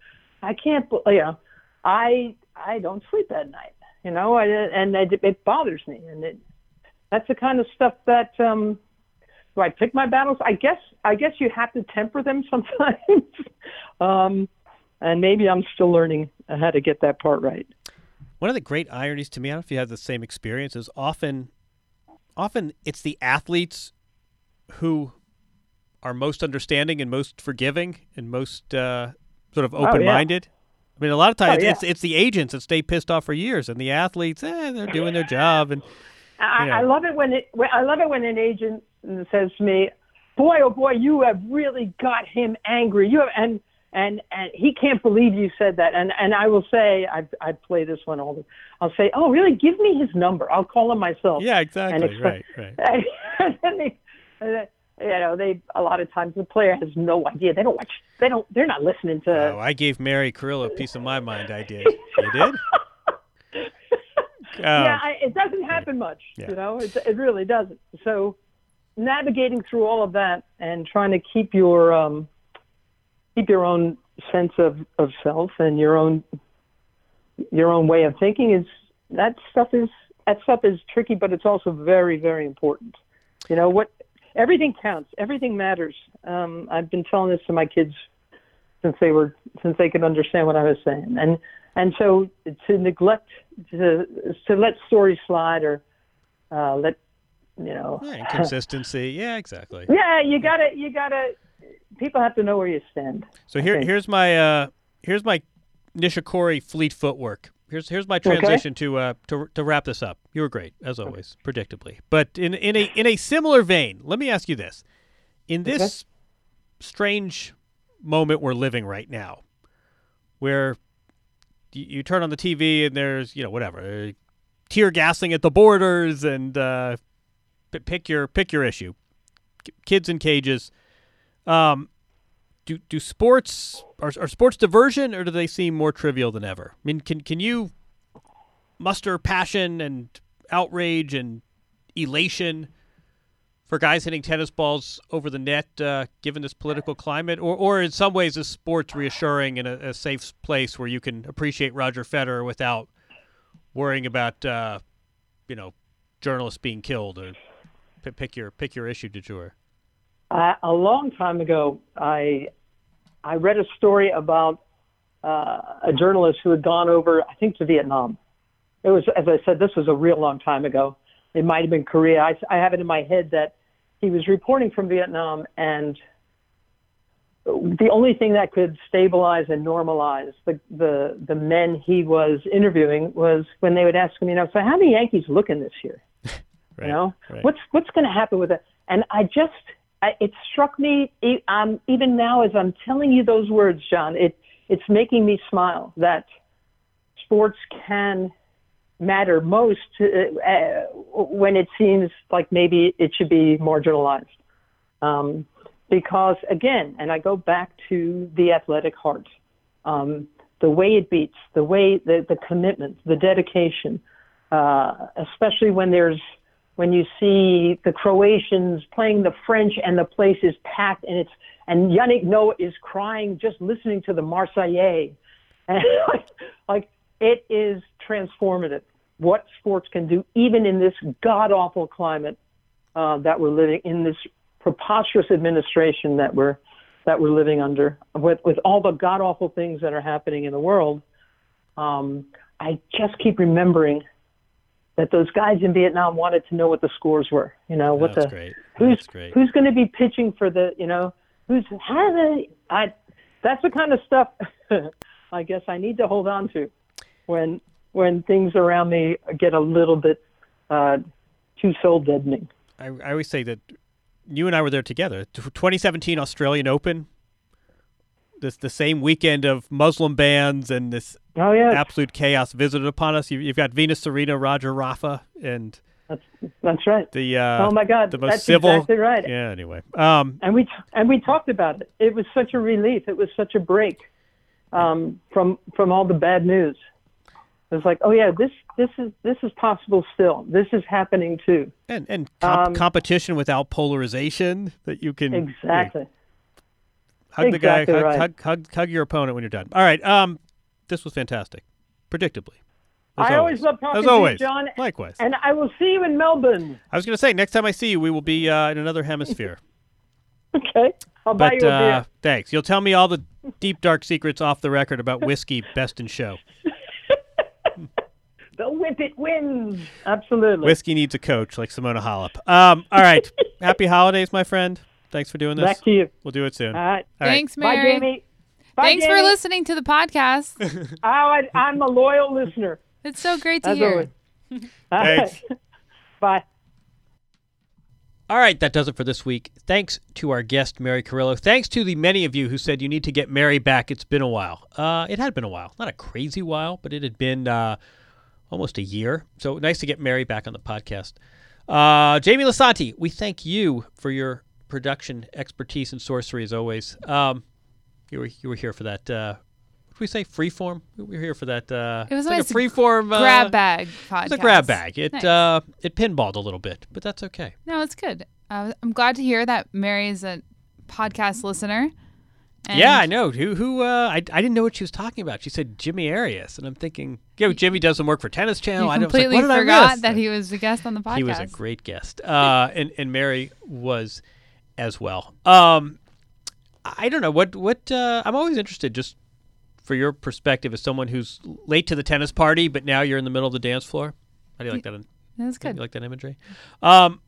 I can't, you know, I I don't sleep at night, you know, I, and it, it bothers me, and it that's the kind of stuff that um, do I pick my battles? I guess I guess you have to temper them sometimes, um, and maybe I'm still learning how to get that part right. One of the great ironies to me, I don't know if you have the same experience, is often, often it's the athletes who are most understanding and most forgiving and most uh, sort of Oh, yeah. I mean, a lot of times Oh, yeah. it's it's the agents that stay pissed off for years, and the athletes, eh, they're doing their job, and I, Yeah. I love it when it. I love it when an agent says to me, "Boy, oh boy, you have really got him angry. You have, and and and he can't believe you said that." And and I will say, I I play this one all the. I'll say, "Oh, really? Give me his number. I'll call him myself." yeah, exactly, right, right. and then they, and then, you know, they a lot of times the player has no idea. They don't watch. They don't. They're not listening to. Oh, I gave Mary Carrillo a piece of my mind. I did. You did? yeah, Oh, I, it doesn't happen much. Yeah. You know, it, it really doesn't. So, navigating through all of that and trying to keep your um, keep your own sense of, of self and your own your own way of thinking is that stuff is that stuff is tricky, but it's also very very important. You know what? Everything counts. Everything matters. Um, I've been telling this to my kids since they were since they could understand what I was saying, and and so to neglect to to let stories slide or uh, let you know yeah, inconsistency. Yeah, exactly. yeah you gotta you gotta people have to know where you stand So here, here's my uh, here's my Nishikori fleet footwork. Here's here's my transition to uh to to wrap this up. You were great as always, predictably. But in in a in a similar vein, let me ask you this: in this strange moment we're living right now, where you, you turn on the TV and there's you know whatever uh, tear gassing at the borders and uh, p- pick your pick your issue, kids in cages. Um, do do sports are, are sports diversion or do they seem more trivial than ever? I mean, can can you muster passion and outrage and elation for guys hitting tennis balls over the net, uh, given this political climate, or or in some ways is sports reassuring in a, a safe place where you can appreciate Roger Federer without worrying about uh, you know journalists being killed or pick your pick your issue du jour. Uh, a long time ago, I I read a story about uh, a journalist who had gone over, I think, to Vietnam. It was, as I said, this was a real long time ago. It might have been Korea. I, I have it in my head that he was reporting from Vietnam, and the only thing that could stabilize and normalize the the the men he was interviewing was when they would ask him, you know, so how are the Yankees looking this year? Right. You know, right. what's what's going to happen with it? And I just, It struck me, um, even now as I'm telling you those words, John, it it's making me smile that sports can matter most uh, uh, when it seems like maybe it should be marginalized. Um, because again, and I go back to the athletic heart, um, the way it beats, the way the, the commitment, the dedication, uh, especially when there's when you see the Croatians playing the French and the place is packed and it's and Yannick Noah is crying just listening to the Marseillaise, and like, like it is transformative what sports can do even in this god awful climate uh, that we're living in this preposterous administration that we're that we're living under with with all the god awful things that are happening in the world. Um, I just keep remembering that those guys in Vietnam wanted to know what the scores were. You know what That's the great. who's who's going to be pitching for the you know who's how they I that's the kind of stuff I guess I need to hold on to when when things around me get a little bit uh, too soul deadening. I, I always say that you and I were there together. 2017 Australian Open. This the same weekend of Muslim bans and this Oh yeah, absolute chaos visited upon us. You, you've got Venus Serena, Roger Rafa, and that's that's right. the uh, oh my God, the most that's civil. exactly right. Yeah. Anyway, um, And we t- and we talked about it. It was such a relief. It was such a break um, from from all the bad news. It was like, oh yeah, this this is this is possible still. This is happening too. and and comp- Um, competition without polarization that you can Exactly. hug the guy, hug, right. hug, hug, hug your opponent when you're done. All right. Um, this was fantastic, predictably. As I always love talking As to you, John. Likewise. And I will see you in Melbourne. I was going to say next time I see you, we will be uh, in another hemisphere. Okay. I'll buy you a uh, beer. thanks. You'll tell me all the deep dark secrets off the record about whiskey, best in show. The Whippet wins. Absolutely. Whiskey needs a coach like Simona Halep. Um, all right. Happy holidays, my friend. Thanks for doing this. Back to you. We'll do it soon. All right. All right. Thanks, Bye, Jamie. Bye, Thanks for listening to the podcast. Oh, I, I'm a loyal listener. it's so great to As hear. always. Thanks. Bye. All right, that does it for this week. Thanks to our guest, Mary Carrillo. Thanks to the many of you who said you need to get Mary back. It's been a while. Uh, it had been a while. Not a crazy while, but it had been uh, almost a year. So nice to get Mary back on the podcast. Uh, Jamie Lisanti, we thank you for your production expertise and sorcery as always. Um, you were you were here for that. Uh, what did we say? Freeform. We were here for that. Uh, It was like nice a freeform uh, Grab bag podcast. It's a grab bag. It Nice. uh, it pinballed a little bit, but that's okay. No, it's good. Uh, I'm glad to hear that Mary is a podcast listener. Yeah, I know. Who? Who? Uh, I, I didn't know what she was talking about. She said Jimmy Arias, and I'm thinking, yeah, Jimmy does some work for Tennis Channel. I was like, completely I forgot that he was a guest on the podcast. He was a great guest, uh, and and Mary was as well. Um, I don't know what what. Uh, I'm always interested, just for your perspective, as someone who's late to the tennis party, but now you're in the middle of the dance floor. How do you like that? That's good. You like that imagery? Um,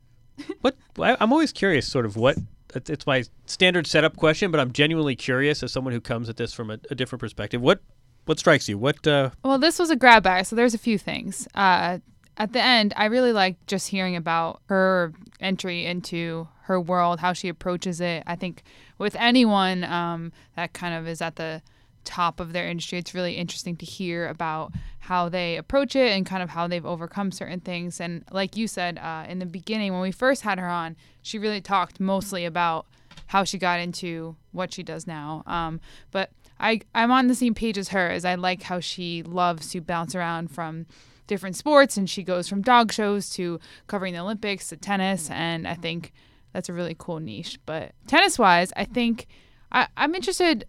what I, I'm always curious, sort of what it's, it's my standard setup question, but I'm genuinely curious as someone who comes at this from a, a different perspective. What what strikes you? What uh, Well, this was a grab bag, so there's a few things. Uh, at the end, I really liked just hearing about her entry into her world, how she approaches it. I think with anyone um, that kind of is at the top of their industry, it's really interesting to hear about how they approach it and kind of how they've overcome certain things. And like you said uh, in the beginning, when we first had her on, she really talked mostly about how she got into what she does now. Um, but I, I'm on the same page as her, as I like how she loves to bounce around from different sports and she goes from dog shows to covering the Olympics to tennis. And I think that's a really cool niche. But tennis wise, I think I, I'm interested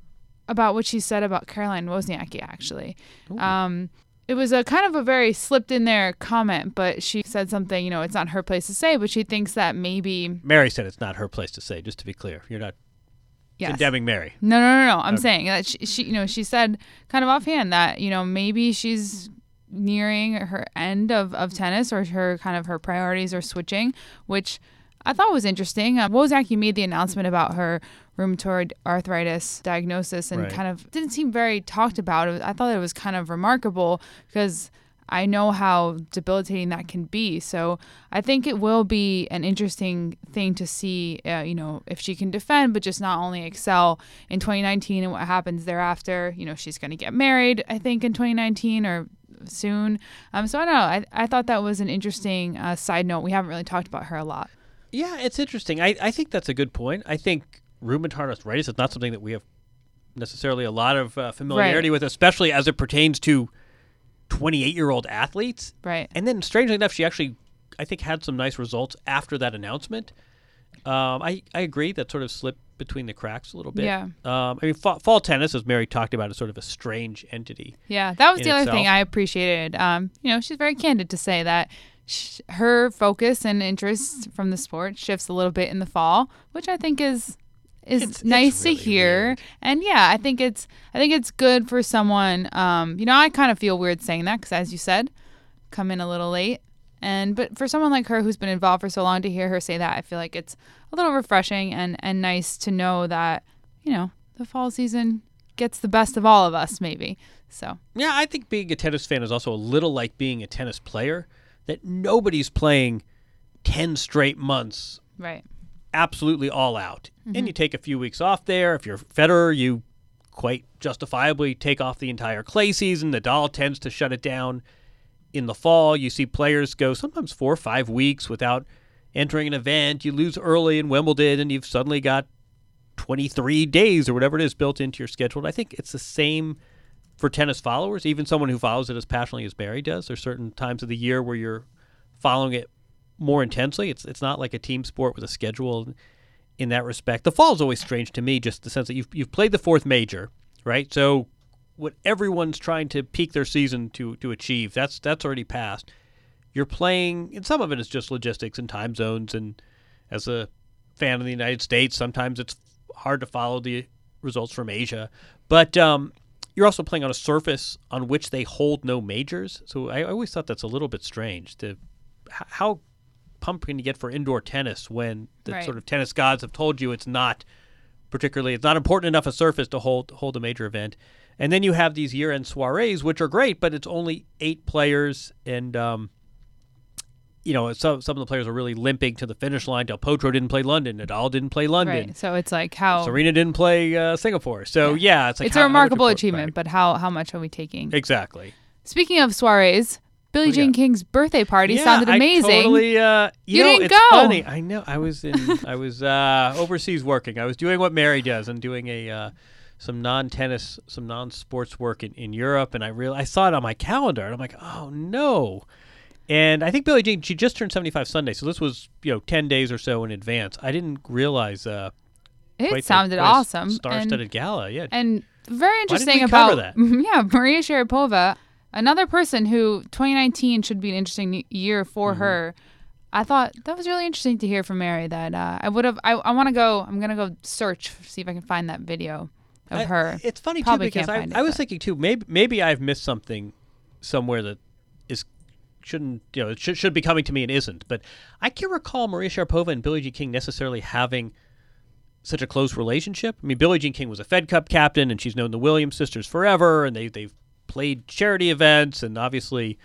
about what she said about Caroline Wozniacki, actually. Um, it was a kind of a very slipped in there comment, but she said something, you know, it's not her place to say, but she thinks that maybe Mary said it's not her place to say. Just to be clear, you're not yes. condemning Mary. No, no, no, no. I'm Okay. saying that she, she, you know, she said kind of offhand that you know maybe she's nearing her end of, of tennis or her kind of her priorities are switching, which I thought it was interesting. Um, Wozniacki made the announcement about her rheumatoid arthritis diagnosis and Right. kind of didn't seem very talked about. I thought it was kind of remarkable because I know how debilitating that can be. So I think it will be an interesting thing to see, uh, you know, if she can defend, but just not only excel in 2019 and what happens thereafter. You know, she's going to get married, I think, in 2019 or soon. Um, so I don't know. I, I thought that was an interesting uh, side note. We haven't really talked about her a lot. Yeah, it's interesting. I, I think that's a good point. I think rheumatoid arthritis is not something that we have necessarily a lot of uh, familiarity with, especially as it pertains to 28 year old athletes. Right. And then, strangely enough, she actually, I think, had some nice results after that announcement. Um, I, I agree that sort of slipped between the cracks a little bit. Yeah. Um, I mean, fall, fall tennis, as Mary talked about, is sort of a strange entity. Yeah, that was the other thing. I appreciated. Um, you know, she's very candid to say that her focus and interest from the sport shifts a little bit in the fall, which I think is is It's- it's nice really to hear. weird. And yeah, I think it's I think it's good for someone. Um, you know, I kind of feel weird saying that because, as you said, come in a little late. And but for someone like her who's been involved for so long to hear her say that, I feel like it's a little refreshing and and nice to know that you know the fall season gets the best of all of us, maybe. So Yeah, I think being a tennis fan is also a little like being a tennis player, that nobody's playing 10 straight months right. absolutely all out. And mm-hmm. you take a few weeks off there. If you're Federer, you quite justifiably take off the entire clay season. Nadal tends to shut it down in the fall. You see players go sometimes four or five weeks without entering an event. You lose early in Wimbledon, and you've suddenly got 23 days or whatever it is built into your schedule. And I think it's the same for tennis followers, even someone who follows it as passionately as Mary does. There's certain times of the year where you're following it more intensely. It's it's not like a team sport with a schedule in that respect. The fall is always strange to me, just the sense that you've you've played the fourth major, right? So what everyone's trying to peak their season to to achieve, that's that's already passed. You're playing, and some of it is just logistics and time zones. And as a fan of the United States, sometimes it's hard to follow the results from Asia. But um, you're also playing on a surface on which they hold no majors. So I, I always thought that's a little bit strange. To how pumped can you get for indoor tennis when the Right. sort of tennis gods have told you it's not particularly. It's not important enough a surface to hold hold a major event. And then you have these year-end soirees, which are great, but it's only eight players, and um, you know some some of the players are really limping to the finish line. Del Potro didn't play London. Nadal didn't play London. Right. So it's like how Serena didn't play uh, Singapore. So yeah, it's like it's how- a remarkable achievement, back? but how how much are we taking? exactly. Speaking of soirees, Billie do Jean? King's birthday party yeah, sounded I amazing. totally, uh, you, You know, didn't it's go. funny. I know. I was in. I was uh, overseas working. I was doing what Mary does and doing a uh, some non-tennis, some non-sports work in, in Europe, and I real I saw it on my calendar, and I'm like, oh no. And I think Billie Jean, she just turned 75 Sunday, so this was you know 10 days or so in advance. I didn't realize. Uh, it the- sounded quite awesome. Star-studded and, gala. Yeah. and very interesting about that? yeah Maria Sharapova, another person who 2019 should be an interesting year for Mm-hmm. her. I thought that was really interesting to hear from Mary. That uh, I would have. I, I want to go. I'm gonna go search see if I can find that video of I- her. It's funny Probably too because I, it, I was but- thinking too. Maybe maybe I've missed something somewhere that shouldn't you know it should, should be coming to me and isn't. But I can't recall Maria Sharapova and Billie Jean King necessarily having such a close relationship. I mean, Billie Jean King was a Fed Cup captain, and she's known the Williams sisters forever, and they they've played charity events, and obviously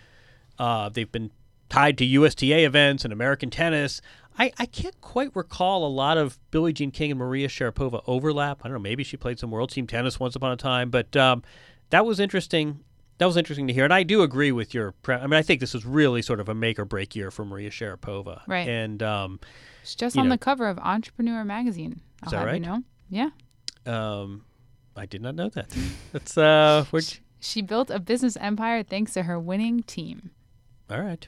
uh, they've been tied to USTA events and American tennis. I, I can't quite recall a lot of Billie Jean King and Maria Sharapova overlap. I don't know. Maybe she played some World Team tennis once upon a time, but um, that was interesting. That was interesting to hear, and I do agree with your. Pre- I mean, I think this was really sort of a make or break year for Maria Sharapova. Right. And um, She's just on know. the cover of Entrepreneur magazine. I'll Is that have right? you know. Yeah. um, I did not know that. That's uh, we're, She built a business empire thanks to her winning team. All right.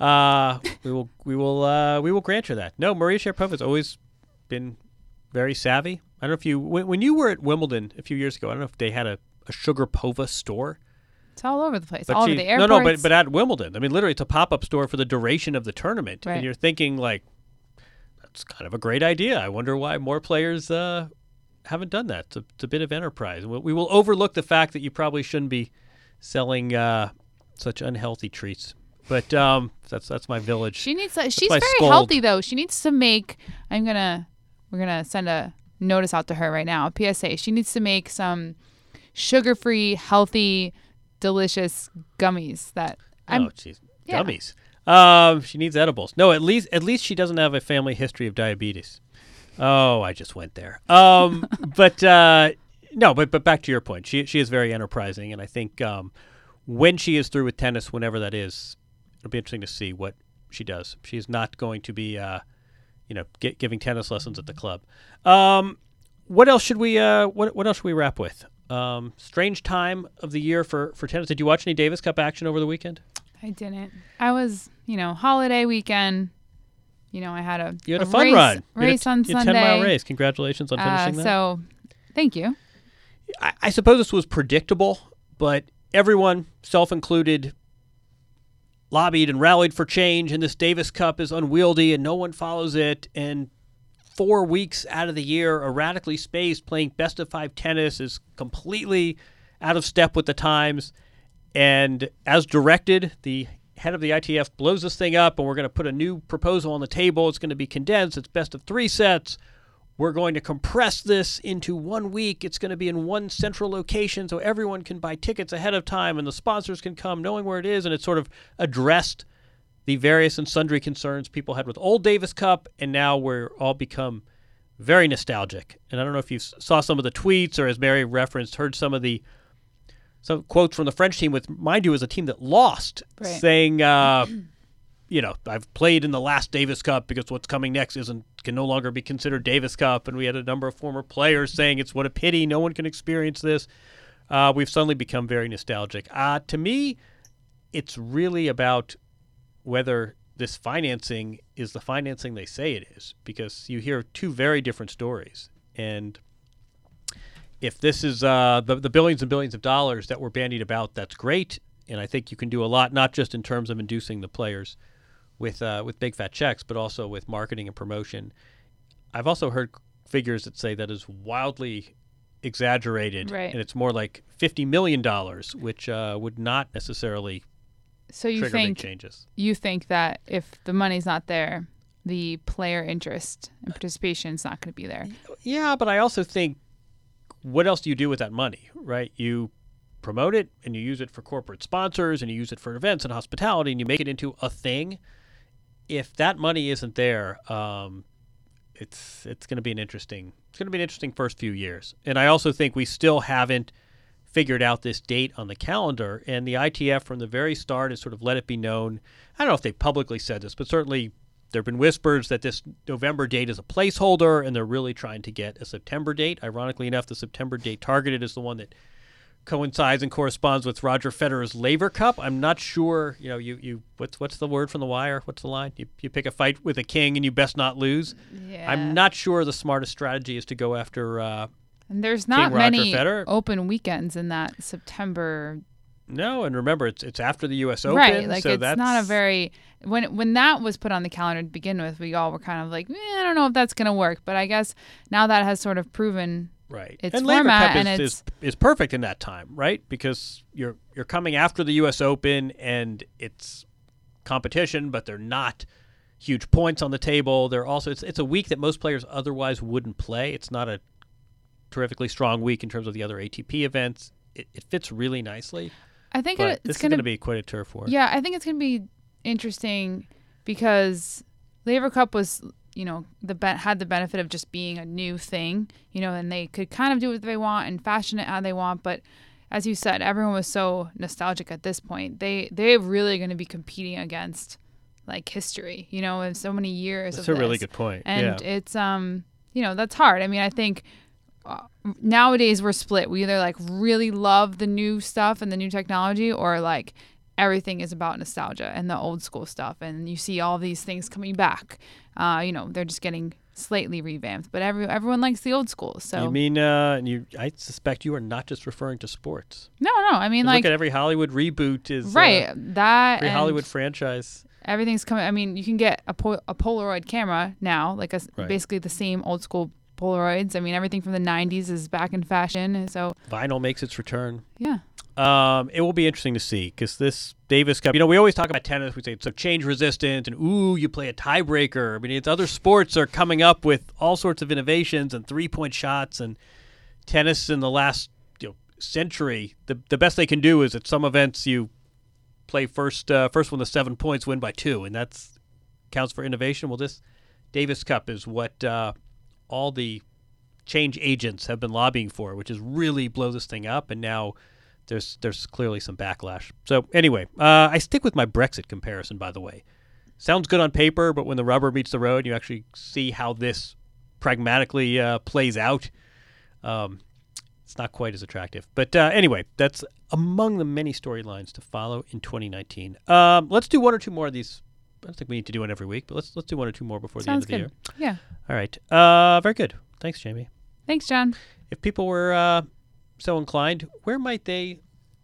Uh, we will we will uh, we will grant her that. No, Maria Sharapova has always been very savvy. I don't know if you when, when you were at Wimbledon a few years ago. I don't know if they had a, a Sugarpova store. It's all over the place. But all she, over the airports. no, no, but but at Wimbledon, I mean, literally, it's a pop up store for the duration of the tournament, Right. and you're thinking like, that's kind of a great idea. I wonder why more players uh, haven't done that. It's a, it's a bit of enterprise. We, we will overlook the fact that you probably shouldn't be selling uh, such unhealthy treats. But um, that's that's my village. She needs. To, she's very scold. healthy though. She needs to make. I'm gonna. We're gonna send a notice out to her right now. A PSA. She needs to make some sugar-free, healthy, delicious gummies that. I'm, oh, jeez, yeah. gummies. Um, she needs edibles. No, at least at least she doesn't have a family history of diabetes. Oh, I just went there. Um, but uh, no, but but back to your point, she she is very enterprising, and I think um, when she is through with tennis, whenever that is, it'll be interesting to see what she does. She's not going to be, uh, you know, gi- giving tennis lessons at the club. Um, what else should we? Uh, what what else should we wrap with? Um, strange time of the year for for tennis. Did you watch any Davis Cup action over the weekend? I didn't. I was, you know, holiday weekend. You know, I had a You had a, a fun race, run. You had a race on you had Sunday. 10 mile race. Congratulations on Uh, finishing that. so, thank you. I, I suppose this was predictable, but everyone, self included, lobbied and rallied for change, and this Davis Cup is unwieldy and no one follows it. And four weeks out of the year, erratically spaced, playing best of five tennis is completely out of step with the times. And as directed, the head of the ITF blows this thing up, and we're going to put a new proposal on the table. It's going to be condensed, it's best of three sets. We're going to compress this into one week. It's going to be in one central location so everyone can buy tickets ahead of time and the sponsors can come knowing where it is. And it's sort of addressed the various and sundry concerns people had with old Davis Cup. And now we're all become very nostalgic. And I don't know if you saw some of the tweets or, as Mary referenced, heard some of the some quotes from the French team, with mind you, is a team that lost, Right. saying, uh, you know, I've played in the last Davis Cup because what's coming next isn't can no longer be considered Davis Cup, and we had a number of former players saying it's what a pity, no one can experience this. Uh, we've suddenly become very nostalgic. Uh, to me, it's really about whether this financing is the financing they say it is, because you hear two very different stories, and if this is uh, the, the billions and billions of dollars that were bandied about, that's great. And I think you can do a lot, not just in terms of inducing the players with uh, with big fat checks, but also with marketing and promotion. I've also heard figures that say that is wildly exaggerated, Right. and it's more like fifty million dollars, which uh, would not necessarily So you think changes. you think that if the money's not there, the player interest and participation is not going to be there. Yeah, but I also think what else do you do with that money, right? You promote it and you use it for corporate sponsors and you use it for events and hospitality and you make it into a thing. If that money isn't there, um, it's it's going to be an interesting it's going to be an interesting first few years. And I also think we still haven't figured out this date on the calendar. And the ITF from the very start has sort of let it be known. I don't know if they publicly said this, but certainly there have been whispers that this November date is a placeholder, and they're really trying to get a September date. Ironically enough, the September date targeted is the one that coincides and corresponds with Roger Federer's Laver Cup. I'm not sure. You know, you, you what's what's the word from the wire? What's the line? You, you pick a fight with a king, and you best not lose. Yeah. I'm not sure the smartest strategy is to go after. Uh, And there's not many Federer? open weekends in that September. no, and remember, it's it's after the U.S. Open, right. Like so it's that's not a very when when that was put on the calendar to begin with, we all were kind of like, eh, I don't know if that's gonna work. But I guess now that has sort of proven Right. its and format Cup is, and is, it's- is perfect in that time, right? Because you're you're coming after the US Open and it's competition, but they're not huge points on the table. They're also it's it's a week that most players otherwise wouldn't play. It's not a terrifically strong week in terms of the other ATP events. It, it fits really nicely. I think But it, this it's is gonna be quite a turf war. Yeah, I think it's gonna be interesting because Laver Cup was, you know, the be- had the benefit of just being a new thing, you know, and they could kind of do what they want and fashion it how they want. But as you said, everyone was so nostalgic at this point. They they're really going to be competing against like history, you know, in so many years. That's of a really good point. And yeah. it's um, you know, that's hard. I mean, I think nowadays we're split. We either like really love the new stuff and the new technology, or like everything is about nostalgia and the old school stuff. And you see all these things coming back. Uh, you know, they're just getting slightly revamped, but every everyone likes the old school. So you mean uh, and you? I suspect you are not just referring to sports. no, no. I mean, like Look at every Hollywood reboot is right Uh, that every Hollywood franchise. everything's coming. I mean, you can get a, po- a Polaroid camera now, like a, Right. basically the same old school Polaroids. I mean, everything from the '90s is back in fashion. So Vinyl makes its return. yeah. Um, it will be interesting to see because this Davis Cup. You know, we always talk about tennis. We say it's so change resistant, and ooh, you play a tiebreaker. I mean, it's other sports are coming up with all sorts of innovations and three point shots, and tennis in the last you know, century. The the best they can do is at some events you play first uh, first one to seven points, win by two, and that's counts for innovation. Well, this Davis Cup is what uh, all the change agents have been lobbying for, which is really blow this thing up, and now there's there's clearly some backlash. So anyway, uh, I stick with my Brexit comparison. By the way, sounds good on paper, but when the rubber meets the road, you actually see how this pragmatically uh, plays out. Um, it's not quite as attractive. But uh, anyway, that's among the many storylines to follow in 2019. Um, let's do one or two more of these. I don't think we need to do one every week, but let's let's do one or two more before Sounds the end of good. the year. Yeah. All right. Uh, very good. Thanks, Jamie. Thanks, Jon. If people were uh, so inclined, where might they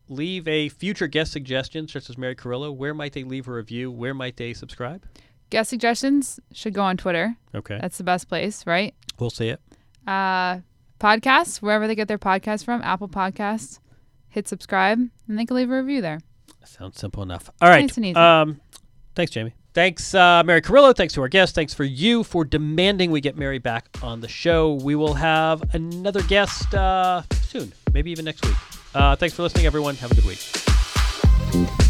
leave a future guest suggestion, such as Mary Carrillo? Where might they leave a review? Where might they subscribe? Guest suggestions should go on Twitter. Okay, That's the best place, right? we'll see it. Uh, podcasts, wherever they get their podcasts from, Apple Podcasts. Hit subscribe, and they can leave a review there. Sounds simple enough. All right. Nice and easy. Um, thanks, Jamie. Thanks, uh, Mary Carrillo. Thanks to our guest. Thanks for you for demanding we get Mary back on the show. We will have another guest uh, soon, maybe even next week. Uh, thanks for listening, everyone. Have a good week.